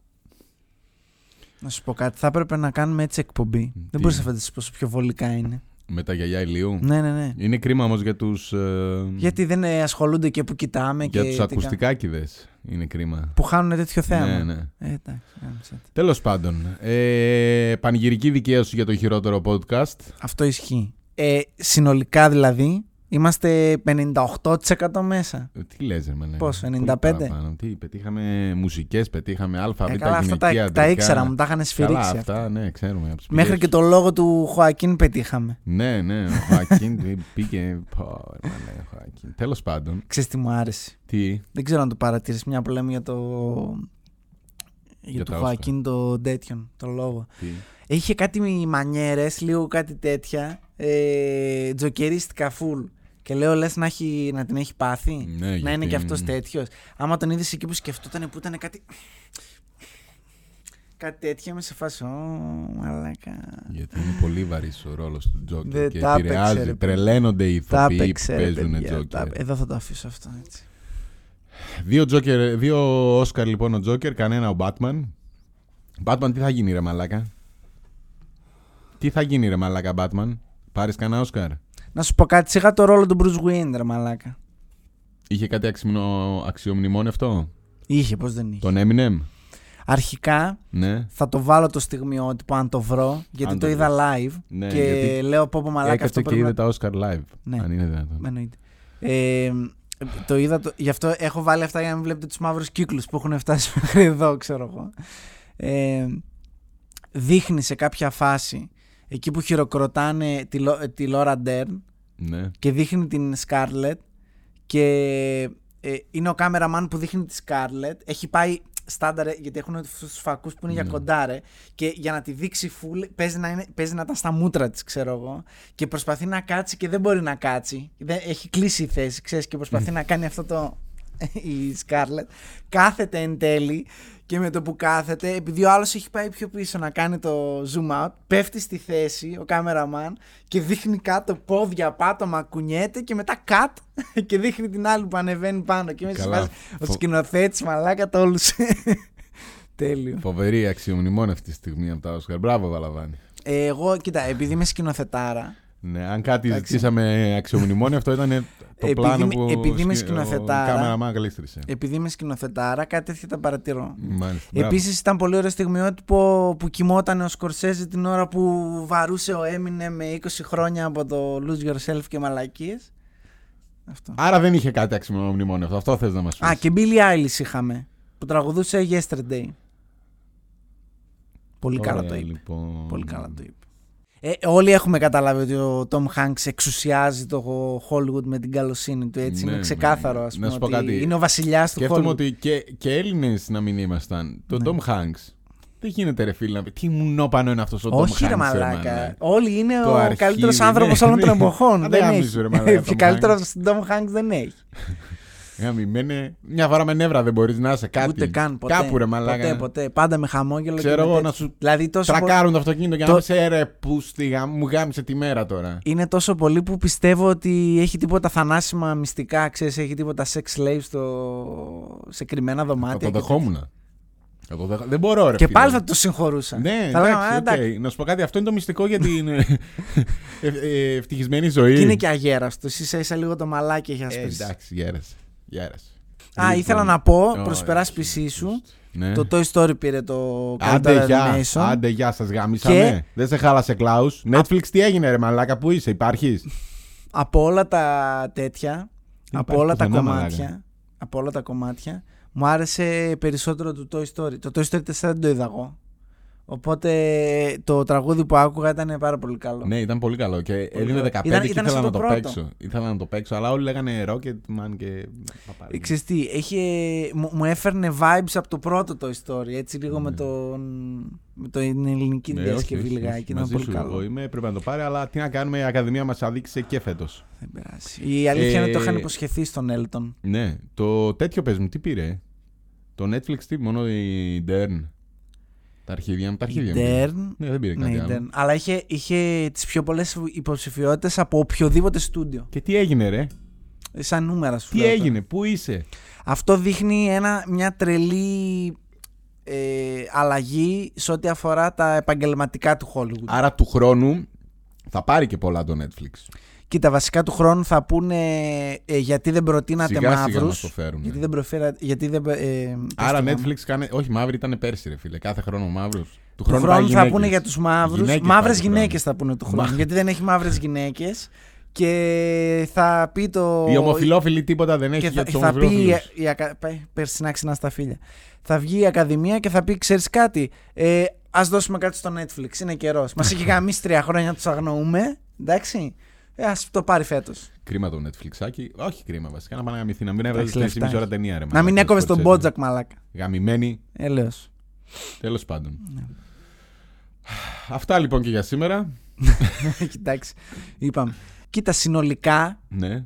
Να σου πω κάτι, θα έπρεπε να κάνουμε έτσι εκπομπή. Τι; Δεν μπορείς να φανταστείς πόσο πιο βολικά είναι. Με τα γιαγιά ηλίου; Ναι, ναι, ναι. Είναι κρίμα όμως για τους. Ε, Γιατί δεν ε, ασχολούνται και που κοιτάμε για και. τους τι ακουστικάκιδε. Είναι κρίμα. κα- Που χάνουν τέτοιο θέαμα. Ναι, ναι. Ε, εντάξει, γάμισε το. Τέλος πάντων. Ε, πανηγυρική δικαίωση για το χειρότερο podcast. Αυτό ισχύει. Ε, συνολικά δηλαδή είμαστε 58% μέσα. Ε, Τι λες ρε μαλάκα. Πόσο, Πολύ 95? παραπάνω. Τι, πετύχαμε μουσικές, πετύχαμε αλφα, Ε, β, καλά, αυτά τα, γυναικεία, τα αντρικά. ήξερα, μου τα είχαν Καλά, σφυρίξει. αυτά. αυτά, ναι, ξέρουμε. από τις Μέχρι πηγές και το λόγο του Χωακίν πετύχαμε. Ναι, ναι, ο Χωακίν πήγε. Πω, ρε μαλάκα, ο Χωακίν. Τέλος πάντων, Ξέρεις τι μου άρεσε; τι; Δεν ξέρω αν το παρατήρησε μια που λέμε για το. Για, Για το τα Χωακίν το τέτοιον, το λόγο. τι; Είχε κάτι μανιέρες, λίγο κάτι τέτοια. Ε, τζοκερίστηκα full. Και λέω, λες να, έχει- να την έχει πάθει; Ναι, να γιατί- είναι και αυτός τέτοιος. Άμα τον είδες εκεί που σκεφτόταν που ήταν κάτι. Κάτι τέτοιο είμαι σε φάση. Ω, μαλάκα. Γιατί είναι πολύ βαρύς ο ρόλος του Τζόκερ Δεν και τα έπαιξε, επηρεάζει. ρε, τρελαίνονται οι Τα ηθοποιοί που έπαιξε, ρε, παίζουν παιδιά, τα Τζόκερ. έπαι- Εδώ θα το αφήσω αυτό έτσι. Δύο, Joker, δύο Όσκαρ λοιπόν ο Τζόκερ, κανένα ο Batman. Batman τι θα γίνει ρε μαλάκα; Τι θα γίνει ρε μαλάκα Batman. Πάρεις κανένα Όσκαρ; Να σου πω κάτι, σιγά το ρόλο του Bruce Wayne, ρε μαλάκα. Είχε κάτι αξιμνο- αξιομνημόνευτο. Είχε, πώ δεν είχε. Τον Eminem; Αρχικά Ναι. θα το βάλω το στιγμιότυπο αν το βρω, γιατί Αν το, το είδα live. Ναι, και γιατί λέω πω πω μαλάκα αυτό Έκατσε και πρέπει να είδε τα Oscar live. Ναι. Αν είναι δυνατόν. Εννοείται. Ε, το είδα, το, γι' αυτό έχω βάλει αυτά για να μην βλέπετε τους μαύρους κύκλους που έχουν φτάσει μέχρι εδώ, ξέρω εγώ. Ε, δείχνει σε κάποια φάση, εκεί που χειροκροτάνε τη, Λο- τη Λόρα Ντέρν Ναι. και δείχνει την Σκάρλετ και ε, είναι ο κάμεραμαν που δείχνει τη Σκάρλετ. Έχει πάει στάνταρ, γιατί έχουν τους φακούς που είναι για Ναι. κοντά, ρε. Και για να τη δείξει full, παίζει να, είναι, παίζει να ήταν στα μούτρα της, ξέρω εγώ. Και προσπαθεί να κάτσει και δεν μπορεί να κάτσει. Δεν, έχει κλείσει η θέση, ξέρεις, και προσπαθεί να κάνει αυτό το. η Σκάρλετ. Κάθεται εν τέλει και με το που κάθεται, επειδή ο άλλος έχει πάει πιο πίσω να κάνει το zoom out, πέφτει στη θέση ο κάμεραμαν και δείχνει κάτω πόδια, πάτωμα, κουνιέται και μετά cut και δείχνει την άλλη που ανεβαίνει πάνω. Και είμαι σε Καλά. φάση, ο Φο- σκηνοθέτης μαλάκα το όλους. Τέλειο. Φοβερή αξιομνημόνευτη στιγμή από τα Oscar. Μπράβο, Βαλαβάνη. Ε, εγώ, κοίτα, επειδή είμαι σκηνοθετάρα, Ναι, αν κάτι Εντάξει. ζητήσαμε αξιομνημόνιο, αυτό ήταν το Επειδή πλάνο είμαι- που επειδή είμαι σκη- σκηνοθετάρα, Ο κάμεραμαν γλίστρισε. επειδή είμαι σκηνοθετάρα, κάτι τέτοια τα παρατηρώ. Μάλιστα. μπράβο. Επίσης ήταν πολύ ωραίο στιγμιότυπο που κοιμόταν ο Σκορσέζε την ώρα που βαρούσε ο Έμινε με 20 χρόνια από το Lose Yourself και μαλακίες. Αυτό. Άρα δεν είχε κάτι αξιομνημόνιο αυτό. Αυτό θες να μας πεις. Α, και Billie Eilish είχαμε. Που τραγουδούσε Yesterday. Πολύ καλά το είπε. Λοιπόν... Πολύ καλά το είπε. Ε, όλοι έχουμε καταλάβει ότι ο Tom Hanks εξουσιάζει το Hollywood με την καλοσύνη του. Έτσι Ναι, είναι ναι, ξεκάθαρο, ναι. ας πούμε. Να σου πω ότι κάτι. Είναι ο βασιλιάς του Σκέφτομαι Hollywood. ότι και, και Έλληνες να μην ήμασταν. Το Ναι. Tom Hanks. Δεν γίνεται ρε φίλε να πει. Τι μουνόπανο είναι αυτός ο Tom Hanks. Όχι, ρε Μαλάκα. Όλοι είναι Το ο αρχίδι, καλύτερος ναι, άνθρωπο όλων των ναι. εποχών. Άντε δεν γαμίσου, έχει. ρε μαλάκα, Πιο Tom καλύτερος Hanks. στον Tom Hanks δεν έχει. Γαμημένε. Μια φορά με νεύρα δεν μπορείς να είσαι κάτι. Ούτε καν ποτέ. Κάπου ρε μαλάκα. Ποτέ, ποτέ. Πάντα με χαμόγελο. Ξέρω και με εγώ τέτοιο. να σου Δηλαδή τόσο πο- Τρακάρουν το αυτοκίνητο για Το- να πει σε ρε που στη γα- μου γάμισε τη μέρα τώρα. Είναι τόσο πολύ που πιστεύω ότι έχει τίποτα θανάσιμα μυστικά, ξέρεις, έχει τίποτα sex slave στο... σε κρυμμένα Θα δωμάτια. το και δεχόμουν. Θα το δεχ- Δεν μπορώ ρε Και φίλε. πάλι θα το συγχωρούσα. Ναι, θα λέγαμε, «Α, εντάξει, οκ. Να σου πω κάτι, αυτό είναι το μυστικό για την ε, ε, ε, ευτυχισμένη ζωή. Και είναι και αγέραστος. Ίσα ίσα λίγο το μαλάκι έχει Ε, ασπρίσει. εντάξει, γέρασε. Γέρασε. Α, Λοιπόν, ήθελα να πω ωραία, προς υπεράσπιση σου. Ναι. Το Toy Story πήρε το καλύτερο Άντε γεια, animation. άντε γεια, σας γαμήσαμε. Δεν σε χάλασε Κλάους. Netflix τι έγινε ρε μαλάκα, πού είσαι, υπάρχεις; Από όλα τα τέτοια, Δεν από υπάρχει όλα τα πουθενά, κομμάτια, μαλάκα. από όλα τα κομμάτια, μου άρεσε περισσότερο το Toy Story. Το Toy Story 4 δεν το είδα εγώ. Οπότε το τραγούδι που άκουγα ήταν πάρα πολύ καλό. Ναι, ήταν πολύ καλό και έδινε 15 καλό. και Ήταν- ήθελα ήταν να σαν το, το πρώτο. παίξω. Ήθελα να το παίξω, αλλά όλοι λέγανε Rocketman και... παπάρι. Ε, Ξέρεις τι, είχε, μου, μου έφερνε vibes από το πρώτο Toy Story, έτσι λίγο με, Ναι. τον, με το, την ελληνική Ναι, διασκευή όχι, όχι, λιγάκι. όχι, Ήταν μαζί πολύ σου, καλό. Εγώ είμαι, πρέπει να το πάρει, αλλά τι να κάνουμε, η Ακαδημία μας αδίκησε και φέτος. Δεν πειράζει. Η αλήθεια είναι ότι το Ε, είχαν υποσχεθεί στον Έλτον. Ναι, το τέτοιο πες μου, τι πήρε; Το Netflix τι, μόνο η Dern. Τα αρχίδια μου, τα αρχίδια Η μου. Dern. Ναι, δεν πήρε Ναι, κάτι η άλλο. Dern. Αλλά είχε, είχε τις πιο πολλές υποψηφιότητες από οποιοδήποτε στούντιο. Και τι έγινε, ρε; Σαν νούμερα σου. Τι λέω τώρα. έγινε, πού είσαι; Αυτό δείχνει ένα, μια τρελή ε, αλλαγή σε ό,τι αφορά τα επαγγελματικά του Hollywood. Άρα του χρόνου θα πάρει και πολλά το Netflix. Κοίτα, βασικά του χρόνου θα πούνε ε, γιατί δεν προτείνατε Σιγά σιγά μαύρους. μας το φέρουν. Γιατί δεν προφέρα, γιατί δεν. Ε, πώς Άρα το λέμε. Netflix κάνε. Όχι, μαύρη ήταν πέρσι, ρε φίλε. Κάθε χρόνο μαύρους. Του Του χρόνου, χρόνου πάει θα γυναίκες. πούνε για τους μαύρους. Γυναίκες Μαύρε πάει του χρόνου. γυναίκες θα πούνε του χρόνου. Μα- γιατί δεν έχει μαύρες γυναίκες. Και θα πει το. Οι ομοφυλόφιλοι τίποτα δεν έχει και για θα, τους θα πει. η- ομοφυλόφιλους. Η, ακα... πάει, Πέρσι να ξυνά στα φίλια. Θα βγει η Ακαδημία και θα πει: Ξέρεις κάτι, ε, ας δώσουμε κάτι στο Netflix. Είναι καιρός. Μας έχει γαμίσει τρία χρόνια, τους αγνοούμε. Εντάξει. Ε, ας το πάρει φέτος. Κρίμα το Netflixάκι. Όχι κρίμα βασικά. Να πάνε να γαμηθεί. Να μην έβγαζες Εντάξει, την λεφτά μισή ώρα έχει. ταινία, ρε. Να μην μαλάκα, έκοβες τον Scorsese. Μπότζακ, μαλάκα. Γαμημένη. Έλεος. Τέλος πάντων. Ναι. Αυτά λοιπόν και για σήμερα. Κοιτάξει. Είπαμε. Κοίτα, συνολικά Ναι.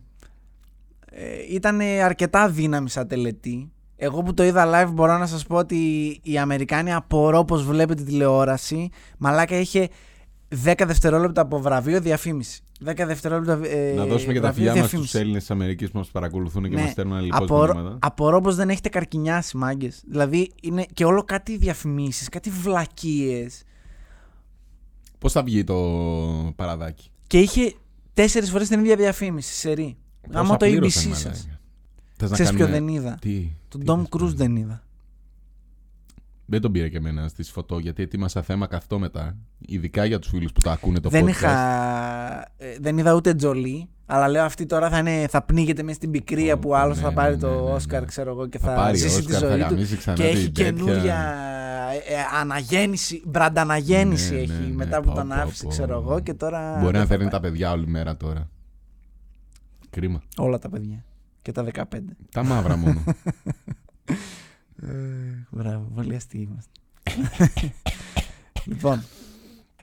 ε, ήταν αρκετά δύναμη σαν τελετή. Εγώ που το είδα live μπορώ να σας πω ότι οι Αμερικάνοι απορώ πως βλέπετε τηλεόραση. Μαλάκα είχε 10 δευτερόλεπτα από βραβείο διαφήμιση. 10 δευτερόλεπτα ε, να δώσουμε και τα βραβείο φιλιά μας διαφήμισης. στους Έλληνες της Αμερικής που μας παρακολουθούν και Ναι. μας στέλνουν λοιπόν Απορώ, μηνύματα. απορώ πως δεν έχετε καρκινιάσει μάγκες. Δηλαδή είναι και όλο κάτι διαφημίσεις, κάτι βλακίες. Πώς θα βγει το παραδάκι; Και είχε τέσσερις φορές την ίδια διαφήμιση, σερή. Άμα Πόσα το ABC πλήρωσαν, σας. μαλάκα. Θες να Ξέρεις ποιο κάνουμε- δεν είδα; Τι. Τον τι Tom θες Cruise πάλι. δεν είδα. Δεν τον πήρε και εμένα στη φωτό γιατί ετοίμασα θέμα καυτό μετά. Ειδικά για τους φίλους που τα ακούνε το δεν podcast. είχα. ε, δεν είδα ούτε Τζολί. Αλλά λέω αυτή τώρα θα, είναι, θα πνίγεται μέσα στην πικρία Ω, που άλλος ναι, θα ναι, πάρει ναι, το ναι, ναι. Όσκαρ, ξέρω εγώ, και Θα θα, πάρει ζήσει τη Όσκαρ, θα ζωή του. γαμίσει ξανά Και την έχει τέτοια. καινούρια ε, ε, αναγέννηση, μπρανταναγέννηση Ναι, έχει ναι, ναι, μετά που πω, τον πω, άφησε, πω. ξέρω εγώ. Και τώρα. Μπορεί δεν να θα φέρνει πάει. τα παιδιά όλη μέρα τώρα. Κρίμα. Όλα τα παιδιά. Και τα 15. Τα μαύρα μόνο. Μπράβο, πολύ αστείοι είμαστε. λοιπόν,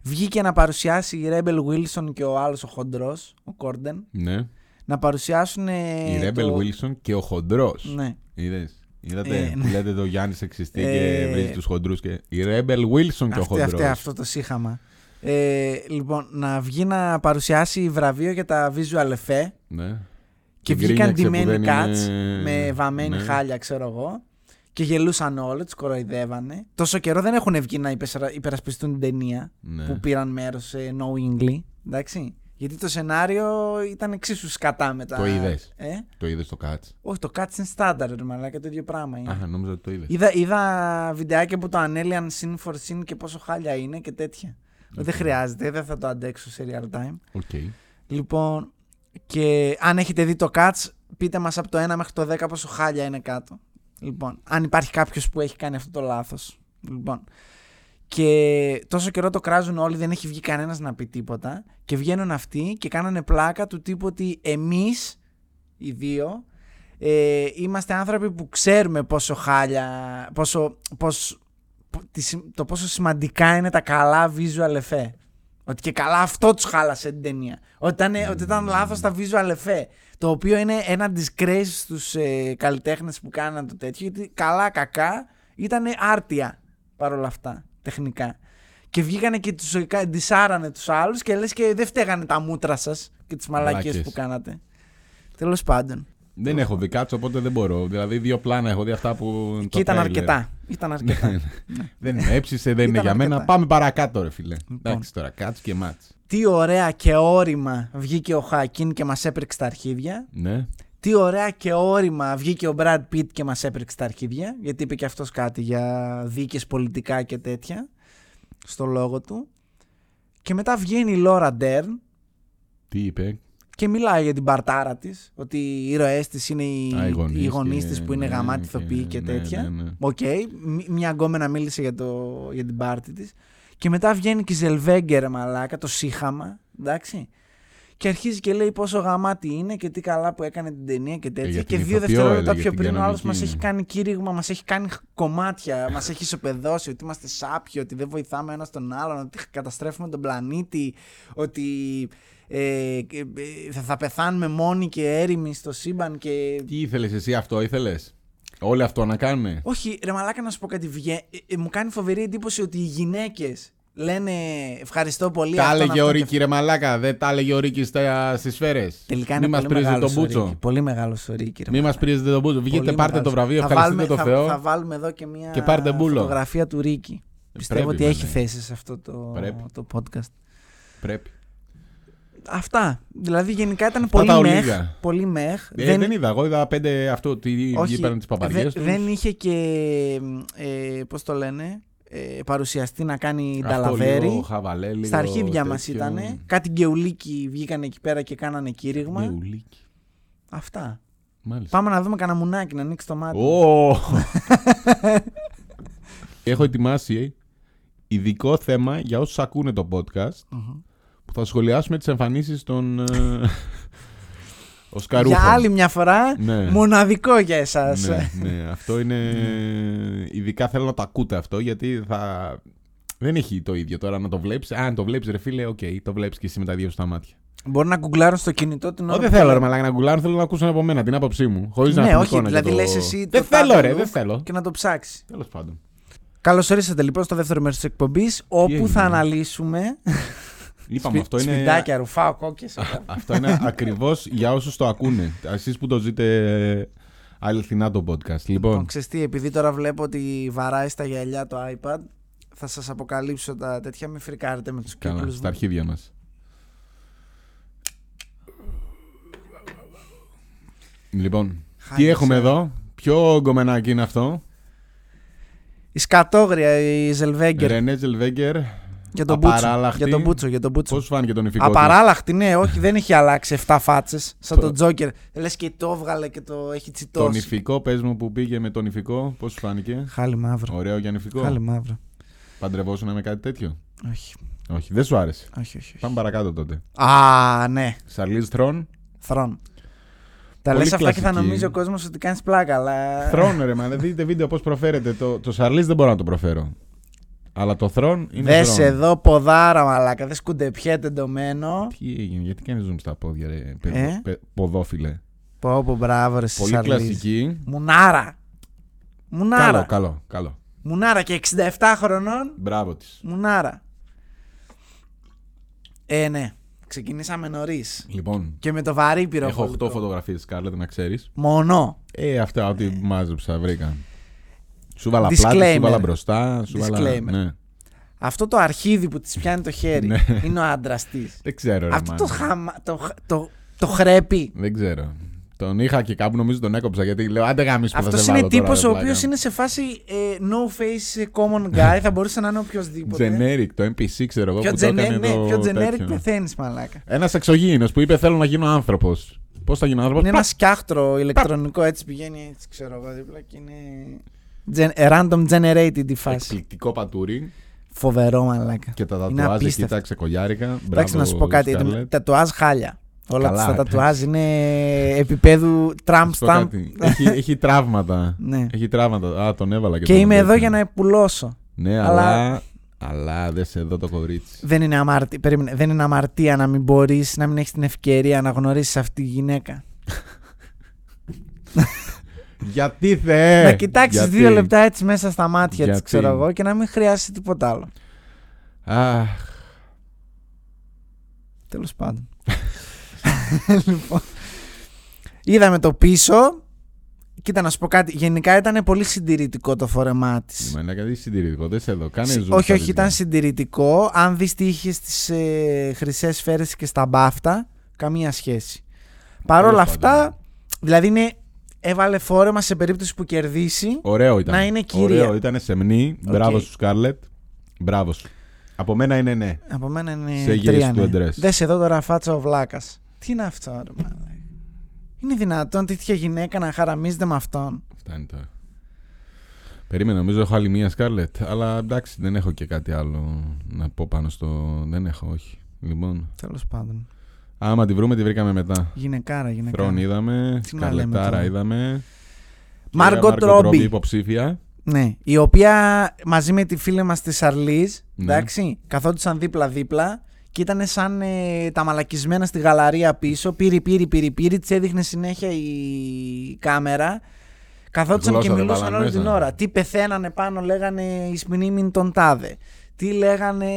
βγήκε να παρουσιάσει η Rebel Wilson και ο άλλος ο χοντρός, ο Κόρντεν, ναι. να παρουσιάσουν. Η Rebel Wilson και ο χοντρός. Ναι. Είδες. Είδατε Ε, που ναι. λέτε το Γιάννης σεξιστή Ε, και βρίζει τους χοντρούς. Και... Η Rebel Wilson και ο Αυτή, χοντρός. αυτή, αυτό το σύχαμα. Ε, λοιπόν, να βγει να παρουσιάσει βραβείο για τα visual effect Ναι. και Και βγήκαν γκρίνιαξε που ντυμένοι δεν cuts είναι- με βαμμένη ναι. χάλια, ξέρω εγώ. Και γελούσαν όλοι, τους κοροϊδεύανε. Τόσο καιρό δεν έχουν βγει να υπεσρα- υπερασπιστούν την ταινία Ναι. που πήραν μέρος σε knowingly. Εντάξει. Γιατί το σενάριο ήταν εξίσου σκατά μετά. Το είδες; Ε; Το είδες το Cats; Όχι, το Cats είναι στάνταρ, αλλά και το ίδιο πράγμα είναι. Αχ, νόμιζα ότι το είδες. Είδα, είδα βιντεάκια που το ανέλυαν scene for scene και πόσο χάλια είναι και τέτοια. Δεν χρειάζεται, δεν θα το αντέξω σε real time. OK. Λοιπόν, και αν έχετε δει το Cats, πείτε μας από το 1 μέχρι το 10 πόσο χάλια είναι κάτω. Λοιπόν, αν υπάρχει κάποιος που έχει κάνει αυτό το λάθος. Λοιπόν, και τόσο καιρό το κράζουν όλοι, δεν έχει βγει κανένας να πει τίποτα. Και βγαίνουν αυτοί και κάνανε πλάκα του τύπου ότι εμείς, οι δύο, ε, είμαστε άνθρωποι που ξέρουμε πόσο χάλια, πόσο, πώς, πο- τη συμ- το πόσο σημαντικά είναι τα καλά visual effect. Ότι και καλά αυτό τους χάλασε την ταινία. Ότι ήταν, ότι ήταν λάθος τα visual effect. Το οποίο είναι ένα disgrace στους ε, καλλιτέχνες που κάναν το τέτοιο. Γιατί καλά, κακά ήταν άρτια παρόλα αυτά τεχνικά. Και βγήκανε και τους ε, ντισάρανε τους άλλους και λες και δεν φταίγανε τα μούτρα σας και τις μαλακίες Μαλάκες. που κάνατε. Τέλος πάντων. Δεν έχω δει Cats, οπότε δεν μπορώ. Δηλαδή, δύο πλάνα έχω δει αυτά που. και το ήταν trailer. αρκετά. Ήταν αρκετά. δεν με έψησε, δεν είναι Ήταν για μένα. αρκετά. Πάμε παρακάτω, ρε φιλέ. Λοιπόν. Εντάξει τώρα, Cats και Mats. Τι ωραία και όρημα βγήκε ο Χακίν και μας έπρεξε τα αρχίδια. Ναι. Τι ωραία και όρημα βγήκε ο Brad Pitt και μας έπρεξε τα αρχίδια. Γιατί είπε και αυτός κάτι για δίκες πολιτικά και τέτοια. Στο λόγο του. Και μετά βγαίνει η Laura Dern Τι είπε; και μιλάει για την παρτάρα της. Ότι οι ήρωές της είναι οι, Α, οι γονείς οι γονείς και- της που είναι ναι, γαμάτοι και- ηθοποιοί και, ναι, τέτοια. ναι, ναι. Οκ. μ- Μια γκόμενα μίλησε για, το, για την πάρτη της. Και μετά βγαίνει και η Ζελβέγκερ μαλάκα, το σύχαμα. Εντάξει. Και αρχίζει και λέει πόσο γαμάτη είναι και τι καλά που έκανε την ταινία και τέτοια. για και την δύο ηθοποιό δευτερόλεπτα έλεγε, πιο την πριν ο άλλος μας κανονική. έχει κάνει κήρυγμα, μας έχει κάνει κομμάτια, μας έχει ισοπεδώσει ότι είμαστε σάπιοι, ότι δεν βοηθάμε ένα τον άλλον, ότι καταστρέφουμε τον πλανήτη, ότι ε, και, ε, θα, θα πεθάνουμε μόνοι και έρημοι στο σύμπαν και. Τι ήθελες εσύ, αυτό ήθελες; Όλοι αυτό να κάνουν. Όχι, ρε Μαλάκα, να σου πω κάτι. Βγε... ε, ε, μου κάνει φοβερή εντύπωση ότι οι γυναίκες λένε ευχαριστώ πολύ. Τα αυτόν, έλεγε αυτόν ο και Ρίκη, ρε Μαλάκα. Δεν τα έλεγε ο Ρίκης στις σφαίρες. Τελικά είναι Μην μας πολύ πρίζετε μεγάλος τον ο Ρίκη. Μπούτσο. Πολύ μεγάλος ο Ρίκη. ρε Μην μας μαλάκα. πρίζετε τον Μπούτσο. Βγείτε, Πολύ πάρτε το μεγάλος. βραβείο. Θα Ευχαριστείτε βάλουμε- το θα- Θεό. Θα βάλουμε εδώ και μια Και πάρτε μπούλο. φωτογραφία του Ρίκη. Πιστεύω πρέπει, ότι έχει βέβαια. θέση σε αυτό το, Πρέπει. το podcast. Πρέπει. Αυτά. Δηλαδή γενικά ήταν Αυτά πολύ τα meh. ολίγα. Πολύ meh. Ε, δεν... είδα. Εγώ είδα πέντε αυτό. Τι όχι, είπαν τις παπαριές δε- τους. δεν είχε και. Ε, Πώς το λένε. Ε, παρουσιαστή να κάνει νταλαβέρι. Στα αρχίδια μας ήταν. Κάτι γκεουλίκι βγήκαν εκεί πέρα και κάνανε κήρυγμα. Αυτά. Μάλιστα. Πάμε να δούμε κανένα μουνάκι να ανοίξει το μάτι. Ω! Έχω ετοιμάσει ειδικό θέμα για όσους ακούνε το podcast Μμμ. που θα σχολιάσουμε τις εμφανίσεις των ε, Οσκαρούχων. Για άλλη μια φορά, Ναι. μοναδικό για εσάς. ναι, ναι, αυτό είναι... Ειδικά θέλω να το ακούτε αυτό γιατί θα... Δεν έχει το ίδιο τώρα να το βλέπεις. Αν το βλέπεις ρε φίλε, οκ, το βλέπεις και εσύ με τα δύο σου τα μάτια. Μπορεί να γκουγκλάρουν στο κινητό την ώρα. Όχι, δεν που θέλω ρε λέμε. μαλάκα να γκουγκλάρουν, θέλω να ακούσουν από μένα την άποψή μου. Χωρίς να Ναι, έχουν όχι, εικόνα δηλαδή για το... λες εσύ. Δεν το θέλω τάδε look ρε, δεν θέλω. Και να το ψάξεις. Τέλος πάντων. Καλώς ορίσατε λοιπόν στο δεύτερο μέρος της εκπομπής, όπου έγινε; θα αναλύσουμε. Είπαμε, αυτό είναι... Σπιντάκια, ρουφάω κόκκες. Αυτό είναι ακριβώς για όσους το ακούνε. Εσείς που το ζείτε αληθινά το podcast. Λοιπόν, Λοιπόν, ξέρεις τι, επειδή τώρα βλέπω ότι βαράει στα γυαλιά το iPad, θα σας αποκαλύψω τα τέτοια, μην φρικάρετε με τους καλά, κύκλους στα μου. αρχίδια μας. Λοιπόν, τι Χάλια έχουμε σε. εδώ, ποιο γκομενάκι είναι αυτό; Η σκατόγρια, η Ζελβέγκερ. Ρενέ Ζελβέγκερ. Για τον Μπούτσο. απαράλλαχτη. Για τον Μπούτσο, για τον Μπούτσο. Πώς σου φάνηκε το νυφικό της; Απαράλλαχτη, ναι, όχι, δεν έχει αλλάξει 7 φάτσες. Σαν Το- τον Τζόκερ. Λες και το έβγαλε και το έχει Το τσιτώσει. νηφικό, πες μου που πήγε με το νυφικό, πώς σου φάνηκε; Χάλι μαύρο. Ωραίο για νυφικό. Χάλι μαύρο. Παντρευόσουν με κάτι τέτοιο; Όχι, Όχι, δεν σου άρεσε; όχι, όχι. όχι. Πάμε παρακάτω τότε. Α, ναι. Σαρλίζ Θρόν. Θρόν. Τα Πολύ λες αυτά και θα κλασική. νομίζει ο κόσμος ότι κάνεις πλάκα, αλλά. Θρόν, ρε, μα δεν δείτε βίντεο πώς προφέρεται. Το, το Σαρλίζ δεν μπορώ να το προφέρω. Αλλά το Θρόν είναι. Δες Θρόν. εδώ ποδάρα, μαλάκα. Δεν σκουντεπιέται εντωμένο. Τι έγινε, γιατί κάνει zoom στα πόδια, ρε, παι- Ε; παι- ποδόφιλε. Πω, πω, μπράβο, ρε, Πολύ Σαρλίζ. κλασική. Μουνάρα. Μουνάρα. Καλό, καλό, καλό. Μουνάρα και 67 χρονών. Μπράβο της. Μουνάρα. Ε, ναι. Ξεκινήσαμε νωρίς. Λοιπόν, Και με το βαρύ έχω πυροβολικό. 8 φωτογραφίες Σκάρλετ, να ξέρεις. Μονό. Ε, αυτά ό,τι μάζεψα βρήκα. Σου βάλα Disclaimer. πλάτη, σου βάλα μπροστά. Σου βάλα... Disclaimer. Ναι. Αυτό το αρχίδι που της πιάνει το χέρι Ναι. είναι ο άντρας της. Δεν ξέρω, ρε, Αυτό μάνα. το, χαμα... το, το, το χρέπει. Δεν ξέρω. Τον είχα και κάπου νομίζω τον έκοψα γιατί λέω άντε γάμις που θα Αυτός σε είναι βάλω τώρα, τύπος ρε ο πλάκα». οποίος είναι σε φάση ε, no face common guy. θα μπορούσε να είναι οποιοδήποτε. Generic, το NPC ξέρω εγώ Πιο που το generic, έκανε ναι, το πιο generic τέτοιο. πεθαίνεις, μαλάκα. Ένας εξωγήινος που είπε θέλω να γίνω άνθρωπος. Πώς θα γίνω άνθρωπος; Είναι ένας σκιάχτρο ηλεκτρονικό έτσι πηγαίνει έτσι ξέρω εγώ δίπλα και είναι. Gen- random generated η φάση. Εκπληκτικό πατούρι Φοβερό μαλάκα. και τα Είναι τατουάζ εκεί απίστευτο. τα ξεκολιάρικα. Εντάξει, Μπράβο, να σου πω κάτι. Scarlett. Τα τουάζ χάλια. Όλα Καλά, τα εντάξει. τατουάζ είναι επίπεδου Trump Να σου πω stamp. κάτι. έχει, έχει τραύματα. Ναι. Έχει τραύματα. Α, τον έβαλα και Και τον είμαι εδώ τέτοιο. για να πουλώσω. Ναι, αλλά- αλλά. Αλλά δε σε εδώ το κορίτσι. Δεν είναι, αμαρτία, περίμενε, δεν είναι αμαρτία να μην μπορείς να μην έχεις την ευκαιρία να γνωρίσεις αυτή τη γυναίκα. Γιατί θε! να κοιτάξεις Ε, γιατί; δύο λεπτά έτσι μέσα στα μάτια της, Γιατί; ξέρω εγώ, και να μην χρειάζεται τίποτα άλλο. Αχ, Τέλος πάντων. λοιπόν. Είδαμε το πίσω. Κοίτα να σου πω κάτι. Γενικά ήταν πολύ συντηρητικό το φόρεμά της. Μα είναι κάτι συντηρητικό. Δεν σε εδώ. Κάνε zoom όχι, στα όχι, βίντεο. ήταν συντηρητικό. Αν δεις τι είχες στι ε, χρυσές σφαίρες και στα μπάφτα, καμία σχέση. Παρ' όλα Τέλος αυτά, πάντων. δηλαδή είναι, έβαλε φόρεμα σε περίπτωση που κερδίσει. Ωραίο ήταν. να είναι κυρία. Ωραίο ήταν σεμνή. Μπράβο σου, Σκάρλετ. Μπράβο σου. Από μένα είναι ναι. Από μένα είναι Σε γύρισε τρία. του Ναι. εντρές. Δες εδώ τώρα φάτσα ο βλάκας. Τι είναι αυτό, ρε μαλάκα; Είναι δυνατόν τέτοια γυναίκα να χαραμίζεται με αυτόν; Φτάνει τώρα. Περίμενα, νομίζω έχω άλλη μία Σκάρλετ. Αλλά εντάξει, δεν έχω και κάτι άλλο να πω πάνω στο. Δεν έχω, όχι. Λοιπόν. Τέλος πάντων. Άμα τη βρούμε, τη βρήκαμε μετά. Γυναικάρα, γυναικάρα. Θρόν είδαμε. Τι να λέμε Σκαρλετάρα τώρα. είδαμε. Μάργκοτ Κυρία Μάργκοτ Ρόμπι. υποψήφια. Ναι, η οποία μαζί με τη φίλη μας της Σαρλίζ, Ναι. εντάξει, καθόντουσαν δίπλα-δίπλα και ήταν σαν ε, τα μαλακισμένα στη γαλαρία πίσω. Πήρη, πήρη, πήρη, πήρη, της έδειχνε συνέχεια η κάμερα. Καθόντουσαν Γλώσσα και δεν μιλούσαν βάλανε όλη την μέσα. ώρα. Τι πεθαίνανε πάνω, λέγανε εις μνήμην τον τάδε. Τι λέγανε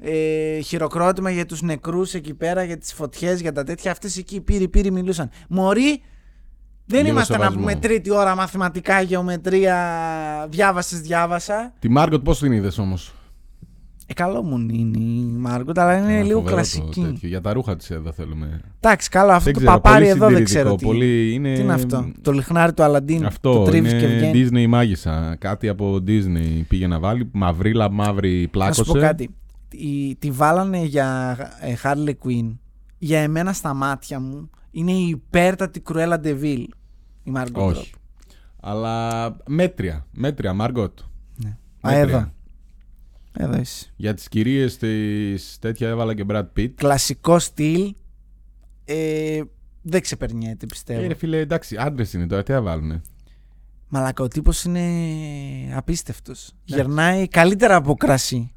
ε, χειροκρότημα για τους νεκρούς εκεί πέρα, για τις φωτιές, για τα τέτοια. Αυτές εκεί πύρι πύρι μιλούσαν. Μωρή, δεν Λίγο είμαστε να σεβασμό. πούμε τρίτη ώρα μαθηματικά, γεωμετρία, διάβασες, διάβασα. Τη Μάργκοτ πώς την είδες όμως; Ε, καλό μου είναι η Μάργκοτ, αλλά είναι λίγο κλασική. Για τα ρούχα της εδώ θέλουμε. Εντάξει, καλό, αυτό Δεν το ξέρω, παπάρι πολύ εδώ δεν συντηρητικό, ξέρω τι. Πολύ είναι... Τι είναι αυτό. Το λιχνάρι του Αλαντίν. Αυτό το τρίβεις είναι και βγαίνει. Disney μάγισσα. Κάτι από Disney πήγε να βάλει. Μαυρίλα, μαύρη Να πλάκωσε. σου πω κάτι. Η- τη βάλανε για ε, Harley Quinn. Για εμένα στα μάτια μου είναι η υπέρτατη Κρουέλα Ντεβίλ. Η Margot Όχι. Robbie. Αλλά μέτρια. Μέτρια, Μάργκοτ. Ναι. Α, Μέτρια. εδώ. Εδώ είσαι. Για τις κυρίες της τέτοια έβαλα και Brad Pitt. Κλασικό στυλ. Ε, δεν ξεπερνιέται πιστεύω. Ε, ρε φίλε, εντάξει, άντρες είναι τώρα, τι θα βάλουνε; Μαλακα, ο τύπος είναι απίστευτος. Γερνάει καλύτερα από κρασί.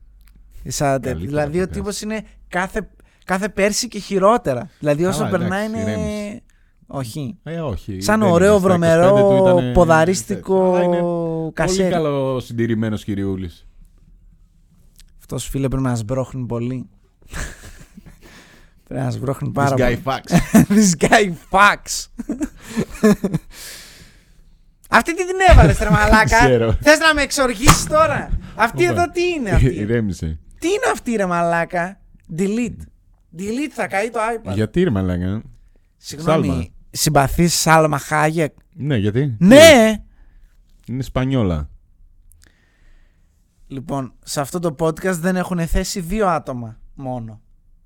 Σαν τέτοιο. Καλύτερα δηλαδή από ο τύπος είναι κάθε, κάθε πέρσι και χειρότερα. Δηλαδή όσο Καλά, περνάει εντάξει, είναι... ηρέμησε. Όχι. Ε, όχι. Σαν δεν ωραίο είναι. Στα 25 βρωμερό του ήτανε- ποδαρίστικο Αλλά είναι Πολύ κασέρι. καλό συντηρημένος κυριούλης. Αυτός φίλε πρέπει να σμπρώχνει πολύ. πρέπει να σμπρώχνει πάρα This guy πολύ. fucks. This guy fucks. Αυτή τι την έβαλες ρε μαλάκα; Ξέρω. Θες να με εξοργήσεις τώρα; Αυτή Όπα. εδώ τι είναι αυτή; Ηρέμησε. Τι είναι αυτή ρε μαλάκα; Delete. Delete θα καεί το iPad. Γιατί ρε μαλάκα; Συγγνώμη. Σάλμα. Συμπαθείς Σάλμα Χάγεκ; Ναι, γιατί; Ναι. Είναι Σπανιόλα. Λοιπόν, σε αυτό το podcast δεν έχουν θέσει δύο άτομα μόνο.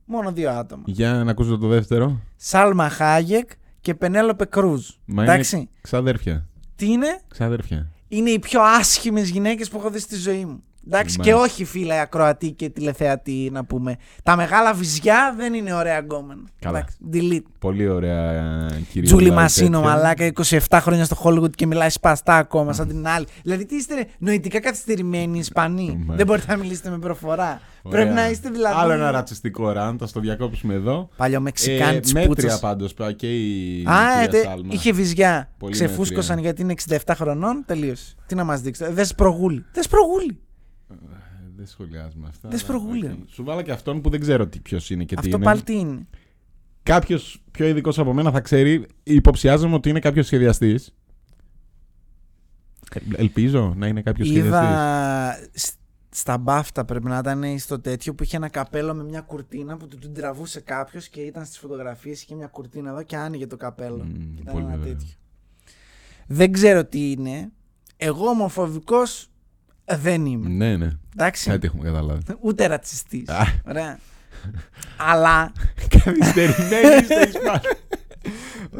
Μόνο δύο άτομα. Για να ακούσω το δεύτερο. Σάλμα Χάγεκ και Πενέλοπε Κρούζ. Μα Εντάξει. είναι ξαδέρφια. Τι είναι; Ξαδέρφια. Είναι οι πιο άσχημες γυναίκες που έχω δει στη ζωή μου. Εντάξει, και Μάλιστα. όχι φίλε ακροατή και τηλεθεατή να πούμε. Τα μεγάλα βυζιά δεν είναι ωραία γκόμενα. Καλά. Εντάξει, delete. Πολύ ωραία κυρία. Τζούλη Μασίνο, μαλάκα, 27 χρόνια στο Hollywood και μιλάει σπαστά ακόμα σαν την άλλη. Δηλαδή, τι είστε ρε, νοητικά καθυστερημένοι Ισπανοί. Μάλιστα. Δεν μπορείτε να μιλήσετε με προφορά. Πρέπει να είστε δηλαδή. Άλλο ένα ρατσιστικό ραντ, θα στο διακόψουμε εδώ. Παλιό Μεξικάνη Ε, της μέτρια πάντως και η Α, κυρία ε, τε- Σάλμα. είχε βυζιά. Πολύ Ξεφούσκωσαν μέτρια. γιατί είναι 67 χρονών. Τελείωσε. Τι να μας δείξετε. Δες προγούλη. Δες προγούλη. Ε, Δεν σχολιάζουμε αυτά. Δεν αλλά, σπρωγούλη, οκ. ρε. Σου βάλα και αυτόν που δεν ξέρω ποιος είναι και τι Αυτό είναι. πάλι τι είναι; Κάποιος πιο ειδικός από μένα θα ξέρει. Υποψιάζομαι ότι είναι κάποιος σχεδιαστής. Ελπίζω να είναι κάποιος σχεδιαστής. Είδα σ- στα μπάφτα πρέπει να ήταν στο τέτοιο που είχε ένα καπέλο με μια κουρτίνα που του την τραβούσε κάποιος και ήταν στις φωτογραφίες. Είχε μια κουρτίνα εδώ και άνοιγε το καπέλο. Μμμ, Και ήταν πολύ ένα ωραίο. τέτοιο. Δεν ξέρω τι είναι. Εγώ ομοφοβικός δεν είμαι. Ναι, ναι. Εντάξει. Κάτι έχουμε καταλάβει. Ούτε ρατσιστής. Α. Ωραία. Αλλά. Καθυστερημένη είστε εις πάση.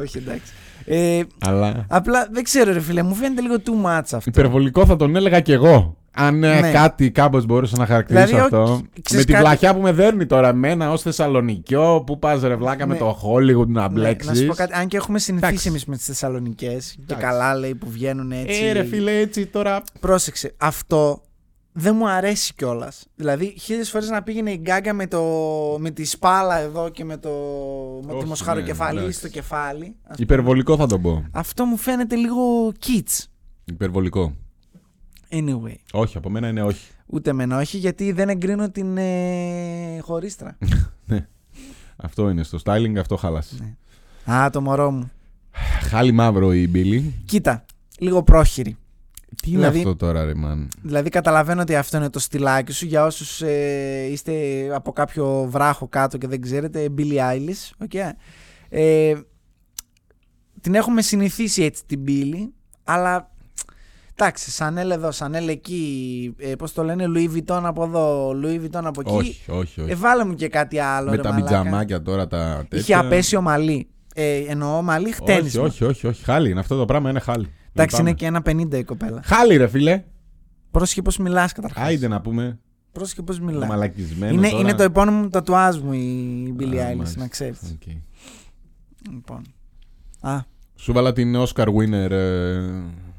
Όχι εντάξει. Ε, Αλλά. απλά δεν ξέρω, ρε φίλε, μου φαίνεται λίγο too much αυτό. Υπερβολικό θα τον έλεγα κι εγώ. Αν ε, Ναι. κάτι κάπως μπορούσα να χαρακτηρίσω Δηλαδή, αυτό. όχι, Με ξέρεις την κάτι- πλαχιά που με δέρνει τώρα εμένα ως Θεσσαλονικιό, που πας ρε βλάκα με Ναι. το Hollywood να Ναι, μπλέξει. να σου πω κάτι, αν και έχουμε συνηθίσει Εντάξει. εμείς με τις Θεσσαλονικέ και Εντάξει. καλά λέει που βγαίνουν έτσι. Ε, ρε φίλε, έτσι τώρα. Πρόσεξε, αυτό δεν μου αρέσει κιόλας. Δηλαδή, χίλιες φορές να πήγαινε η γκάγκα με, το, με τη σπάλα εδώ και με το, με Όχι, το μοσχαροκεφαλί ναι, εντάξει. στο κεφάλι. ας πούμε. Υπερβολικό θα τον πω. Αυτό μου φαίνεται λίγο kids. Υπερβολικό. Anyway. Όχι, από μένα είναι όχι. Ούτε εμένα όχι, γιατί δεν εγκρίνω την ε, χωρίστρα. Ναι. Αυτό είναι. Στο styling αυτό χάλασες. Ναι. Α, το μωρό μου. Χάλι μαύρο η Μπίλη. Κοίτα, λίγο πρόχειρη. Τι είναι Δηλαδή- αυτό τώρα, ρε man. Δηλαδή καταλαβαίνω ότι αυτό είναι το στυλάκι σου για όσους ε, είστε από κάποιο βράχο κάτω και δεν ξέρετε, Billie Eilish, okay. ε, την έχουμε συνηθίσει έτσι την Billie, αλλά εντάξει, Σανέλ εδώ, Σανέλ εκεί, ε, πώς το λένε, Louis Vuitton από εδώ, Louis Vuitton από εκεί. Όχι, όχι, όχι. Ε, βάλε μου και κάτι άλλο, με ρε τα μαλάκα. μπιτζαμάκια τώρα τα τέτοια. Είχε απαίσιο μαλλί. Ε, εννοώ μαλλί Όχι, χτένισμα. όχι, όχι, όχι. Χάλι είναι αυτό το πράγμα, είναι χάλι. Εντάξει, Λυπάμαι. είναι και ένα 50 η κοπέλα. Χάλι, ρε φίλε. Πρόσεχε πώς μιλάς καταρχάς. Άιντε να πούμε. Πρόσεχε πώς μιλάς. Μαλακισμένο. Είναι, τώρα. είναι το επώνυμο μου τατουάζ μου η Billie Α, Eilish, μάλιστα. να ξέρεις. Οκ. Λοιπόν. Α, Σου βάλα την Oscar winner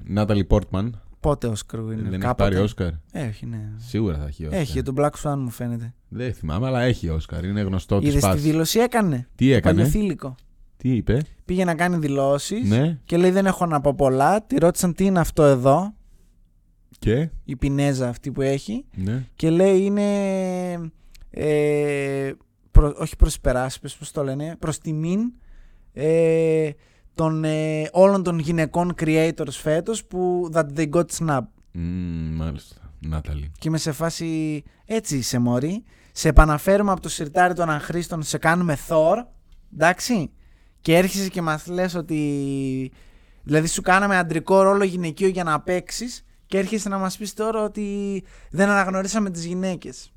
Νάταλι Πόρτμαν. πότε Oscar winner, Δεν έχει κάποτε. πάρει Oscar. Ε, όχι, ναι. Σίγουρα θα έχει Oscar. Έχει, τον Black Swan μου φαίνεται. Δεν θυμάμαι, αλλά έχει Oscar. Είναι γνωστό της Είδες τη φάσης. δήλωση έκανε; Τι έκανε; Παλιοθήλικο. Τι είπε; Πήγε να κάνει δηλώσεις Ναι. και λέει: Δεν έχω να πω πολλά. Τη ρώτησαν τι είναι αυτό εδώ, Και; η πινέζα αυτή που έχει. Ναι. Και λέει: Είναι. Ε, προ, όχι προς υπεράσπιση, πώς το λένε, προς τιμήν ε, των, ε, όλων των γυναικών creators φέτος που that they got snap. Μμμ, μάλιστα. Νάταλη. Και είμαι σε φάση έτσι είσαι μωρή. Σε επαναφέρουμε από το σιρτάρι των αχρήστων, σε κάνουμε Thor. Εντάξει. Και έρχεσαι και μας λες ότι... Δηλαδή σου κάναμε αντρικό ρόλο γυναικείο για να παίξεις και έρχεσαι να μας πεις τώρα ότι δεν αναγνωρίσαμε τις γυναίκες.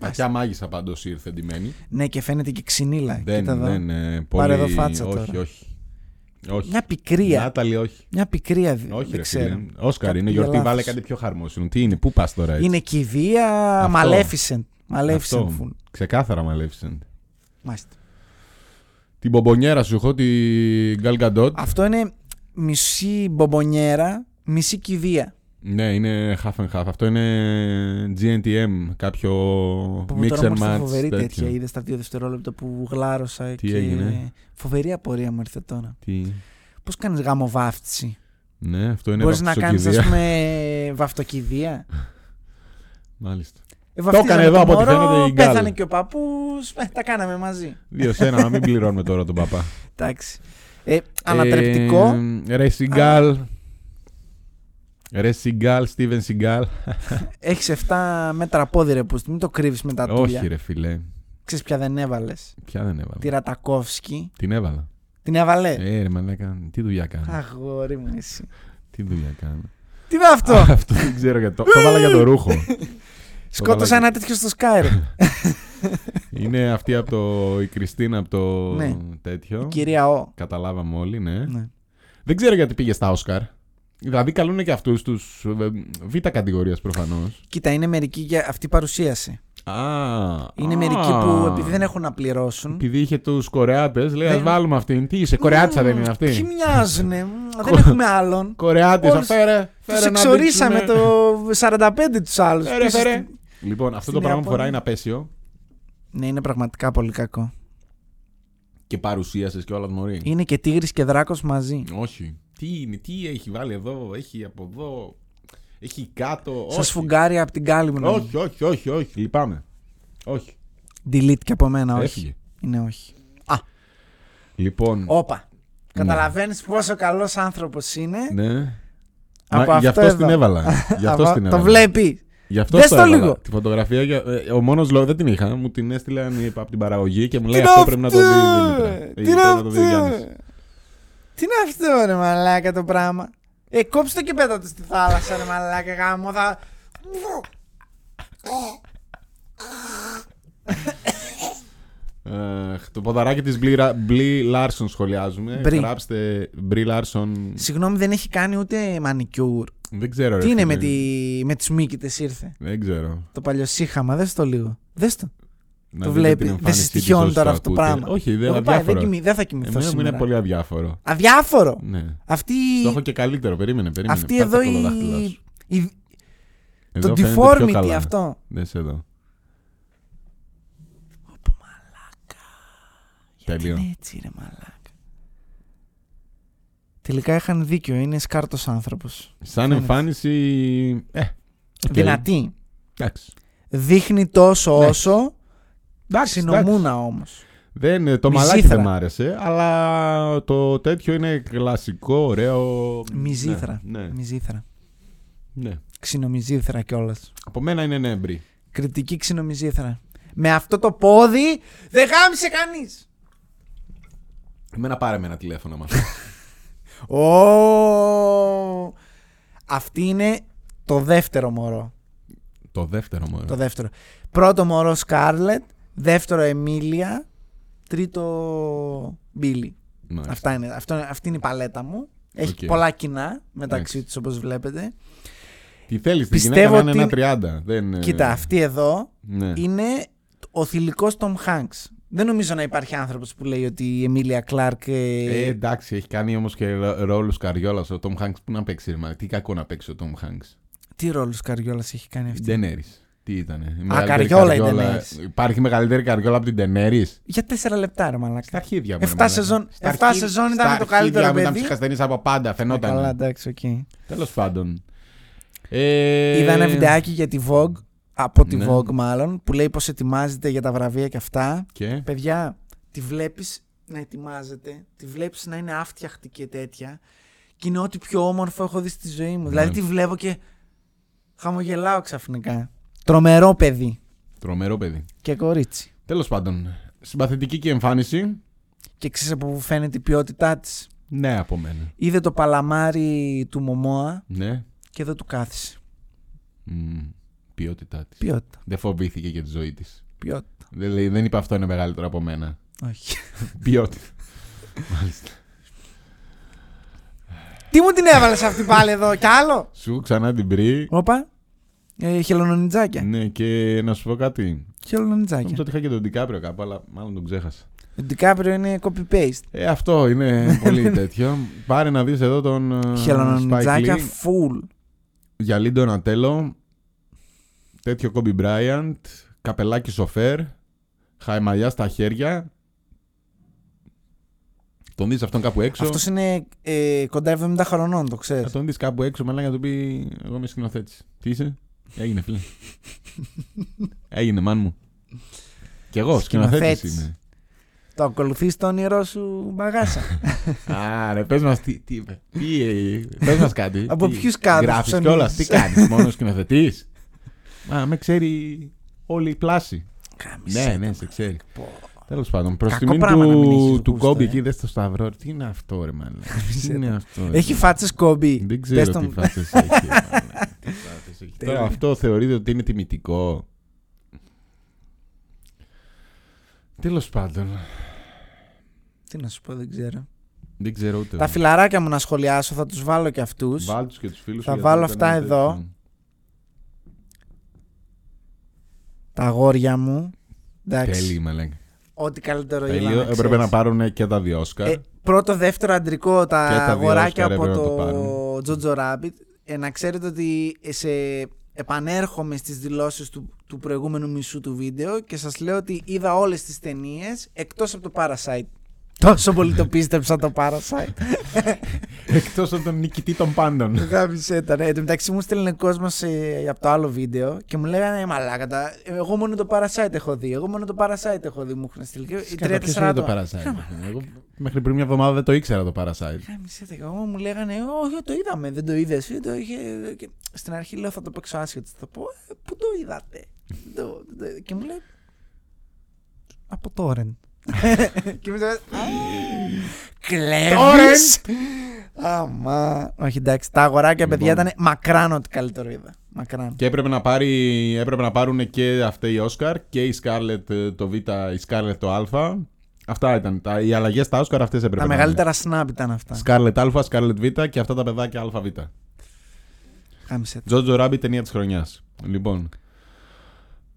Αχιά μάγισσα πάντως ήρθε ντυμένη. Ναι και φαίνεται και ξυνήλα. Δεν, Κοίτα εδώ. δεν. ε, πολύ... Πάρε εδώ φάτσα όχι, τώρα. όχι. Όχι. Μια πικρία. Νάταλη, όχι. Μια πικρία. δι- Όχι, δεν ρε ξέρω. φίλε. Όσκαρ Κάτι είναι πήγε γιορτή, λάθος. βάλε κάτι πιο χαρμόσυνο. Τι είναι, πού πας τώρα έτσι; Είναι κηδεία Αυτό. Maleficent. Maleficent Αυτό. full. Ξεκάθαρα Maleficent. Μάλιστα. Την μπομπονιέρα σου έχω, την Gal Gadot. Αυτό είναι μισή μπομπονιέρα, μισή κηδεία. Ναι, είναι half and half. Αυτό είναι GNTM, κάποιο Που mix τώρα μου and ήρθε match. φοβερή τέτοιο. τέτοια. Είδες στα δύο δευτερόλεπτα που γλάρωσα. Τι και... έγινε; Φοβερή απορία μου ήρθε τώρα. Τι... Πώς κάνεις γάμο βάφτιση; Ναι, αυτό είναι Μπορείς να κάνεις, ας βαφτισοκηδεία. πούμε, βαφτοκηδεία; Μάλιστα. Ε, Το έκανε βαφτίζαμε εδώ, το από ό,τι μωρό, φαίνεται, η Γκάλ. Πέθανε και ο παππούς. τα κάναμε μαζί. Δύο σε ένα, να μην πληρώνουμε τώρα τον παπά. Εντάξει. Ε, ανατρεπτικό. Ε, Ρε Σιγκάλ. Ρε Σιγκάλ, Στίβεν Σιγκάλ. Έχεις 7 μέτρα πόδι ρε πούστη. Μην το κρύβεις με τα τούλια. Όχι, ρε φιλέ. Ξέρεις ποια δεν έβαλες; Ποια δεν έβαλα; Τη Ρατακόφσκι. Την έβαλα. Την έβαλε; Ε, ρε μαλάκα, τι δουλειά κάνω; Αγόρι μου εσύ. Τι δουλειά κάνω; Τι είναι αυτό; Αυτό δεν ξέρω γιατί. Το, το βάλα για το ρούχο. Σκότωσα βάλα- ένα τέτοιο στο Skyrim. Είναι αυτή από το. η Κριστίνα από το Ναι. τέτοιο. Η κυρία Ο. Καταλάβαμε όλοι, ναι. Ναι. Δεν ξέρω γιατί πήγε στα Όσκαρ. Δηλαδή καλούν και αυτούς τους β' κατηγορίας προφανώς. Κοίτα, είναι μερικοί για αυτή η παρουσίαση. Α, Είναι α. μερικοί που επειδή δεν έχουν να πληρώσουν. Επειδή είχε τους Κορεάτες, λέει: Α Δεν- βάλουμε αυτήν. Τι είσαι, Κορεάτσα δεν είναι Ποιοι αυτή. μοιάζουνε; μ, Δεν έχουμε άλλον. Κορεάτη, Όλους φέρε. Τους φέρε να εξορίσαμε δείξουμε. το 45 τους άλλους. Φέρε, φέρε. Λοιπόν, αυτό το στην πράγμα που Ιαπωνία. φοράει είναι απέσιο Ναι, είναι πραγματικά πολύ κακό. και παρουσίασες και όλα μωρή. Είναι και τίγρης και δράκος μαζί. Όχι. Τι είναι, τι έχει βάλει εδώ, έχει από εδώ, έχει κάτω. Σας όχι. φουγγάρι από την κάλη μου. νομίζω. Όχι, όχι, όχι, όχι, λυπάμαι. Όχι. Delete και από μένα, όχι. Έφυγε. Είναι όχι. Λοιπόν. Όπα. Καταλαβαίνεις πόσο καλός άνθρωπος είναι. Ναι. Από Μα, γι' αυτό αυτό εδώ. την έβαλα. Γι' αυτό Από- την το έβαλα. βλέπει. Γι' αυτό Δες στο το έβαλα. λίγο. Τη φωτογραφία. για- ε, Ο μόνος λόγος δεν την είχα. Μου την έστειλαν οι- από την παραγωγή και μου λέει Τι αυτό είναι πρέπει να το δεις η αυτό; Δήμητρα. Ε, Τι Πρέπει είναι να το δεις ο Γιάννης. αυτό; Τι είναι αυτό ρε μαλάκα το πράγμα; Ε, κόψτε το και πέτα το στη θάλασσα ρε μαλάκα γάμο. Θα... Αχ, το ποδαράκι της Μπλή Λάρσον σχολιάζουμε. Μπρι. Γράψτε Μπρι Λάρσον. Συγγνώμη δεν έχει κάνει ούτε μανικιούρ. Δεν ξέρω. ρε Τι είναι φίλε. με, τη... με τις μύκητες ήρθε; Δεν ξέρω. Το παλιό σύχαμα, δες το λίγο. Δες το. Να το δείτε βλέπει. την Δεν εμφάνισή σε της τυχιώνει όσοι τώρα το αυτό το ακούτε. πράγμα. Όχι, δεν Εγώ είναι πάει, δεν, αδιάφορο. κοιμη- δεν θα κοιμηθώ Εμένα μου σήμερα. είναι πολύ αδιάφορο. Αδιάφορο. Ναι. Αυτή, Το έχω και καλύτερο. Περίμενε, περίμενε. αυτή Κάτσε εδώ το η... κωλοδάχτυλό σου. η... Εδώ το φαίνεται πιο deformity καλά. αυτό. Δες εδώ. Πωπω μαλάκα. Γιατί Τέλειο. είναι έτσι ρε μαλάκα. Τελικά είχαν δίκιο, είναι σκάρτος άνθρωπος. Σαν Φαίνεται. εμφάνιση. Ε, οκ. Δυνατή. Εντάξει. Δείχνει τόσο Ναι. όσο Εντάξει, συνομούνα όμως. Δεν, ε, το Μυζήθρα. μαλάκι δεν μ' άρεσε, αλλά το τέτοιο είναι κλασικό, ωραίο. Μυζήθρα. Ναι, ναι, Μυζήθρα. ναι. Ξινομυζήθρα κιόλας. Από μένα είναι ναι, μπρι. Κριτική ξινομυζήθρα. Με αυτό το πόδι δεν γάμισε κανείς. Εμένα πάρε με ένα τηλέφωνο μας. Ω, Αυτή είναι το δεύτερο μωρό. το δεύτερο μου. Το δεύτερο. Πρώτο μωρό Σκάρλετ, δεύτερο Εμίλια, τρίτο Μπίλι. Μάλιστα. Αυτά είναι, αυτό, είναι- αυτή είναι η παλέτα μου. Έχει Οκ. πολλά κοινά μεταξύ Εντάξει. τους όπως βλέπετε. Τι θέλεις, την Πιστεύω γυναίκα να είναι ότι ένα 30. Δεν, ε, Κοίτα, αυτή εδώ Ναι. είναι ο θηλυκός Tom Hanks. Δεν νομίζω να υπάρχει άνθρωπος που λέει ότι η Εμίλια Κλάρκ... ε, Ε, εντάξει, έχει κάνει όμως και ρο- ρόλους καριόλας. Ο Tom Hanks που να παίξει, ρε, μα, τι κακό να παίξει ο Tom Hanks. Τι ρόλους καριόλας έχει κάνει αυτή; Δεν ξέρεις. Τι ήταν. καριόλα η Daenerys. Υπάρχει μεγαλύτερη καριόλα από την Daenerys. Για τέσσερα λεπτά, ρε μαλάκα. Στα αρχίδια μου. Εφτά σεζόν- εφτά σεζόν ήταν το καλύτερο Ήταν παιδί. ψυχασθενή από πάντα, Ε, Καλά, φαινόταν. εντάξει, οκ. Τέλος πάντων. Ε, Είδα ένα βιντεάκι για τη Vogue, από τη Ναι. Vogue μάλλον, που λέει πως ετοιμάζεται για τα βραβεία και αυτά. Και; Παιδιά, τη βλέπεις να ετοιμάζεται, τη βλέπεις να είναι άφτιαχτη και τέτοια και είναι ό,τι πιο όμορφο έχω δει στη ζωή μου. Ναι. Δηλαδή τη βλέπω και χαμογελάω ξαφνικά. Τρομερό παιδί Τρομερό παιδί. και κορίτσι. Τέλος πάντων. Συμπαθητική και εμφάνιση. Και ξέρεις από πού φαίνεται η ποιότητά της. Ναι, από μένα. Είδε το παλαμάρι του Μωμόα Ναι. και δεν του κάθισε. Μμ, ποιότητά της. Ποιότητα. Δεν φοβήθηκε για τη ζωή της. Ποιότητα. Δεν, λέει- δεν είπε αυτό είναι μεγαλύτερο από μένα. Όχι. Ποιότητα. Μάλιστα. Τι μου την έβαλες αυτή πάλι εδώ, κι άλλο; Σου ξανά την πρι. Όπα. Ε, χελονονιτζάκια. Ναι, και να σου πω κάτι. Χελονονιτζάκια. Νομίζω ότι είχα και τον Ντικάπριο κάπου, αλλά μάλλον τον ξέχασα. Το Ντικάπριο είναι copy-paste. Ε, αυτό είναι πολύ τέτοιο. Πάρε να δεις εδώ τον ε, Spike Χελονονιτζάκια Lee. full. Για Λίντο Νατέλο. Τέτοιο Kobe Bryant. Καπελάκι σοφέρ. Χαϊμαλιά στα χέρια. Τον δεις αυτόν κάπου έξω; Αυτός είναι ε, κοντά 70 χρονών, το Θα ξέρεις. τον δεις κάπου έξω, μαλάκα να του πει Εγώ είμαι σκηνοθέτης. Τι είσαι; Έγινε φίλε. Έγινε μάν μου. Κι εγώ σκηνοθέτης Σκηνοθέτης. είμαι. Το ακολουθείς το όνειρό σου μπαγάσα. Άρα, πες μας τι, τι είπε. Τι, ε, πες μας κάτι. Από Τι, ποιους κάδους Γράφεις ψωνίζεις; κιόλας. Τι κάνεις, μόνος σκηνοθετής; Μα με ξέρει όλη η πλάση. Κάμισε Ναι, το, ναι, σε ξέρει. πω. Τέλος πάντων, προς Κακό τιμήν πράγμα να μην έχεις του, του γούστο, Κόμπι ε. εκεί, δες στο Σταυρό. Τι είναι αυτό, ρε μάλλον; Τι είναι αυτό. ρε; Έχει φάτσες κόμπι. Δεν Πες ξέρω τον- τι φάτσες έχει. Ρε μάλλον. Τι φάτσες έχει. Τώρα Τέλεια. αυτό θεωρείτε ότι είναι τιμητικό. Τέλος πάντων. Τι να σου πω, δεν ξέρω. Δεν ξέρω ούτε. Τα φιλαράκια μου να σχολιάσω, θα τους βάλω και αυτούς. Βάλ τους και τους φίλους Θα βάλω αυτά εδώ. Τα αγόρια μου. Εντάξει. Τέλειο, με λέγε. Ό,τι καλύτερο Τέλειο. είδα. Έπρεπε να πάρουν και τα δύο Όσκαρ. Ε, πρώτο, δεύτερο αντρικό τα, Και τα δύο αγοράκια Όσκαρ από έπρεπε να το το πάρουν. Τζότζο Rabbit. Ε, να ξέρετε ότι σε επανέρχομαι στις δηλώσεις του, του προηγούμενου μισού του βίντεο και σας λέω ότι είδα όλες τις ταινίες εκτός από το Parasite. Τόσο πολύ το πίστεψα το Parasite. Εκτός από τον νικητή των πάντων. Γάμισε τα. ναι. Εν τω μεταξύ μου στέλνει κόσμος από το άλλο βίντεο και μου λέγανε «Ε, μαλάκα. τα- Εγώ μόνο το Parasite έχω δει. Εγώ μόνο το Parasite έχω δει. Μου έχουν στείλει. Και οι Ποιος τρία-τέσσερα είναι το άτομα. Parasite. Εγώ μέχρι πριν μια εβδομάδα δεν το ήξερα το Parasite. Γάμισε τα. Εγώ μου λέγανε Όχι, το είδαμε. Δεν το είδες. Το είχε... και Στην αρχή λέω θα το παίξω άσχετο. Θα πω «Ε, Πού το είδατε; Δεν το- δεν το- Και μου λέει Από το Όρεν. Και μου λέει Κλέβεις Αμά. Όχι εντάξει, τα αγοράκια Λοιπόν. παιδιά ήταν μακράν ό,τι καλύτερο είδα. Μακράν. Και έπρεπε να, πάρει, έπρεπε να πάρουν και αυτά οι Όσκαρ και η Scarlett ε, το Β, η Scarlett το Α. Αυτά ήταν. Τα, οι αλλαγές στα Όσκαρ αυτές έπρεπε Τα να μεγαλύτερα snap ήταν αυτά. είναι. Scarlett Α, Scarlett Β και αυτά τα παιδάκια ΑΒ. Κάμισε το. Jojo Rabbit ταινία της χρονιάς. Λοιπόν.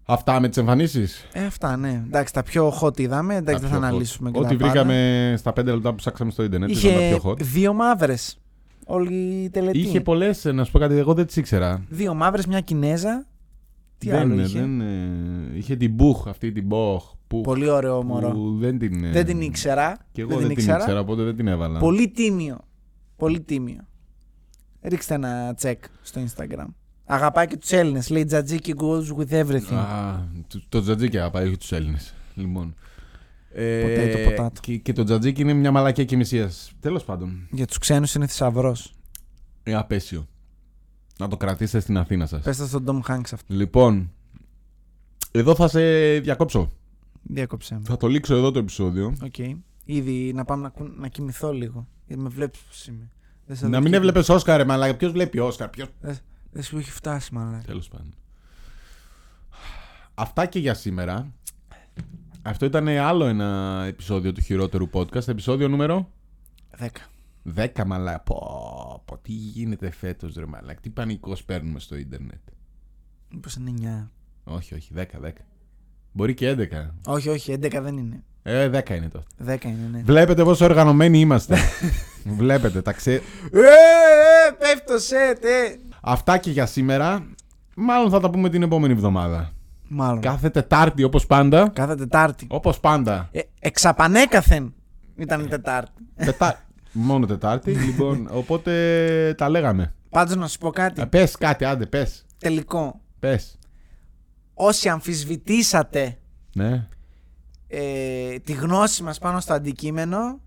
Αυτά με τις εμφανίσεις; Ε, αυτά ναι. Εντάξει, τα πιο hot είδαμε. Εντάξει, δεν θα αναλύσουμε και Ό,τι τα πάντα. βρήκαμε στα 5 λεπτά που ψάξαμε στο Ιντερνετ ήταν Είχε τα πιο hot. δύο μαύρες. Όλη η τελετή. Είχε πολλές, να σου πω κάτι, εγώ δεν τις ήξερα. Δύο μαύρες, μια Κινέζα. Τι δεν, άλλο ε, είχε; δεν, ε, είχε την Μπουχ, αυτή την Μποχ. Που, Πολύ ωραίο μωρό. που δεν την, ε, Δεν την ήξερα. Και εγώ δεν, την ήξερα, οπότε δεν την έβαλα. Πολύ τίμιο. Πολύ τίμιο. Ρίξτε ένα check στο Instagram. Αγαπάει και τους Έλληνες. Λέει Τζατζίκι goes with everything. Α, το, το τζατζίκι αγαπάει, όχι τους Έλληνες. Λοιπόν. Ε, Potato, potato. Και, και το τζατζίκι είναι μια μαλακία και μισίας. Τέλος πάντων. Για τους ξένους είναι θησαυρός. Ε, απαίσιο. Να το κρατήσετε στην Αθήνα σας. Πες το στον Tom Hanks αυτό. Λοιπόν. Εδώ θα σε διακόψω. Διάκοψε με. Θα το λήξω εδώ το επεισόδιο. Οκ. Ήδη να πάμε να, κου- να κοιμηθώ λίγο. Γιατί με βλέπεις πώς είμαι. Δεν σε Να δω μην και- έβλεπες Όσκαρ, ρε μαλάκα. Ποιος βλέπει Όσκαρ, ποιο. Δεν σου έχει φτάσει, μάλλον. Τέλος πάντων. Αυτά και για σήμερα. Αυτό ήταν άλλο ένα επεισόδιο του χειρότερου podcast. Επεισόδιο νούμερο; 10. 10 μαλάκα. Πω, πω, τι γίνεται φέτος, ρε μαλάκα. Τι πανικός παίρνουμε στο ίντερνετ. Μήπως είναι 9. Όχι, όχι, 10, 10. Μπορεί και 11. Όχι, όχι, 11 δεν είναι. Ε, 10 είναι τότε. 10 είναι, ναι. Βλέπετε πόσο οργανωμένοι είμαστε. Βλέπετε, τα ξέ... Ε, ε, πέφτω σε, τε. Αυτά και για σήμερα. Μάλλον θα τα πούμε την επόμενη εβδομάδα. Μάλλον. Κάθε Τετάρτη όπως πάντα. Κάθε Τετάρτη. Όπως πάντα. Ε, εξαπανέκαθεν ήταν η Τετάρτη. Τετά... Μόνο Τετάρτη. λοιπόν, οπότε τα λέγαμε. Πάντως να σου πω κάτι. Ε, πες κάτι, άντε, πες. Τελικό. Πες. Όσοι αμφισβητήσατε Ναι. ε, τη γνώση μας πάνω στο αντικείμενο,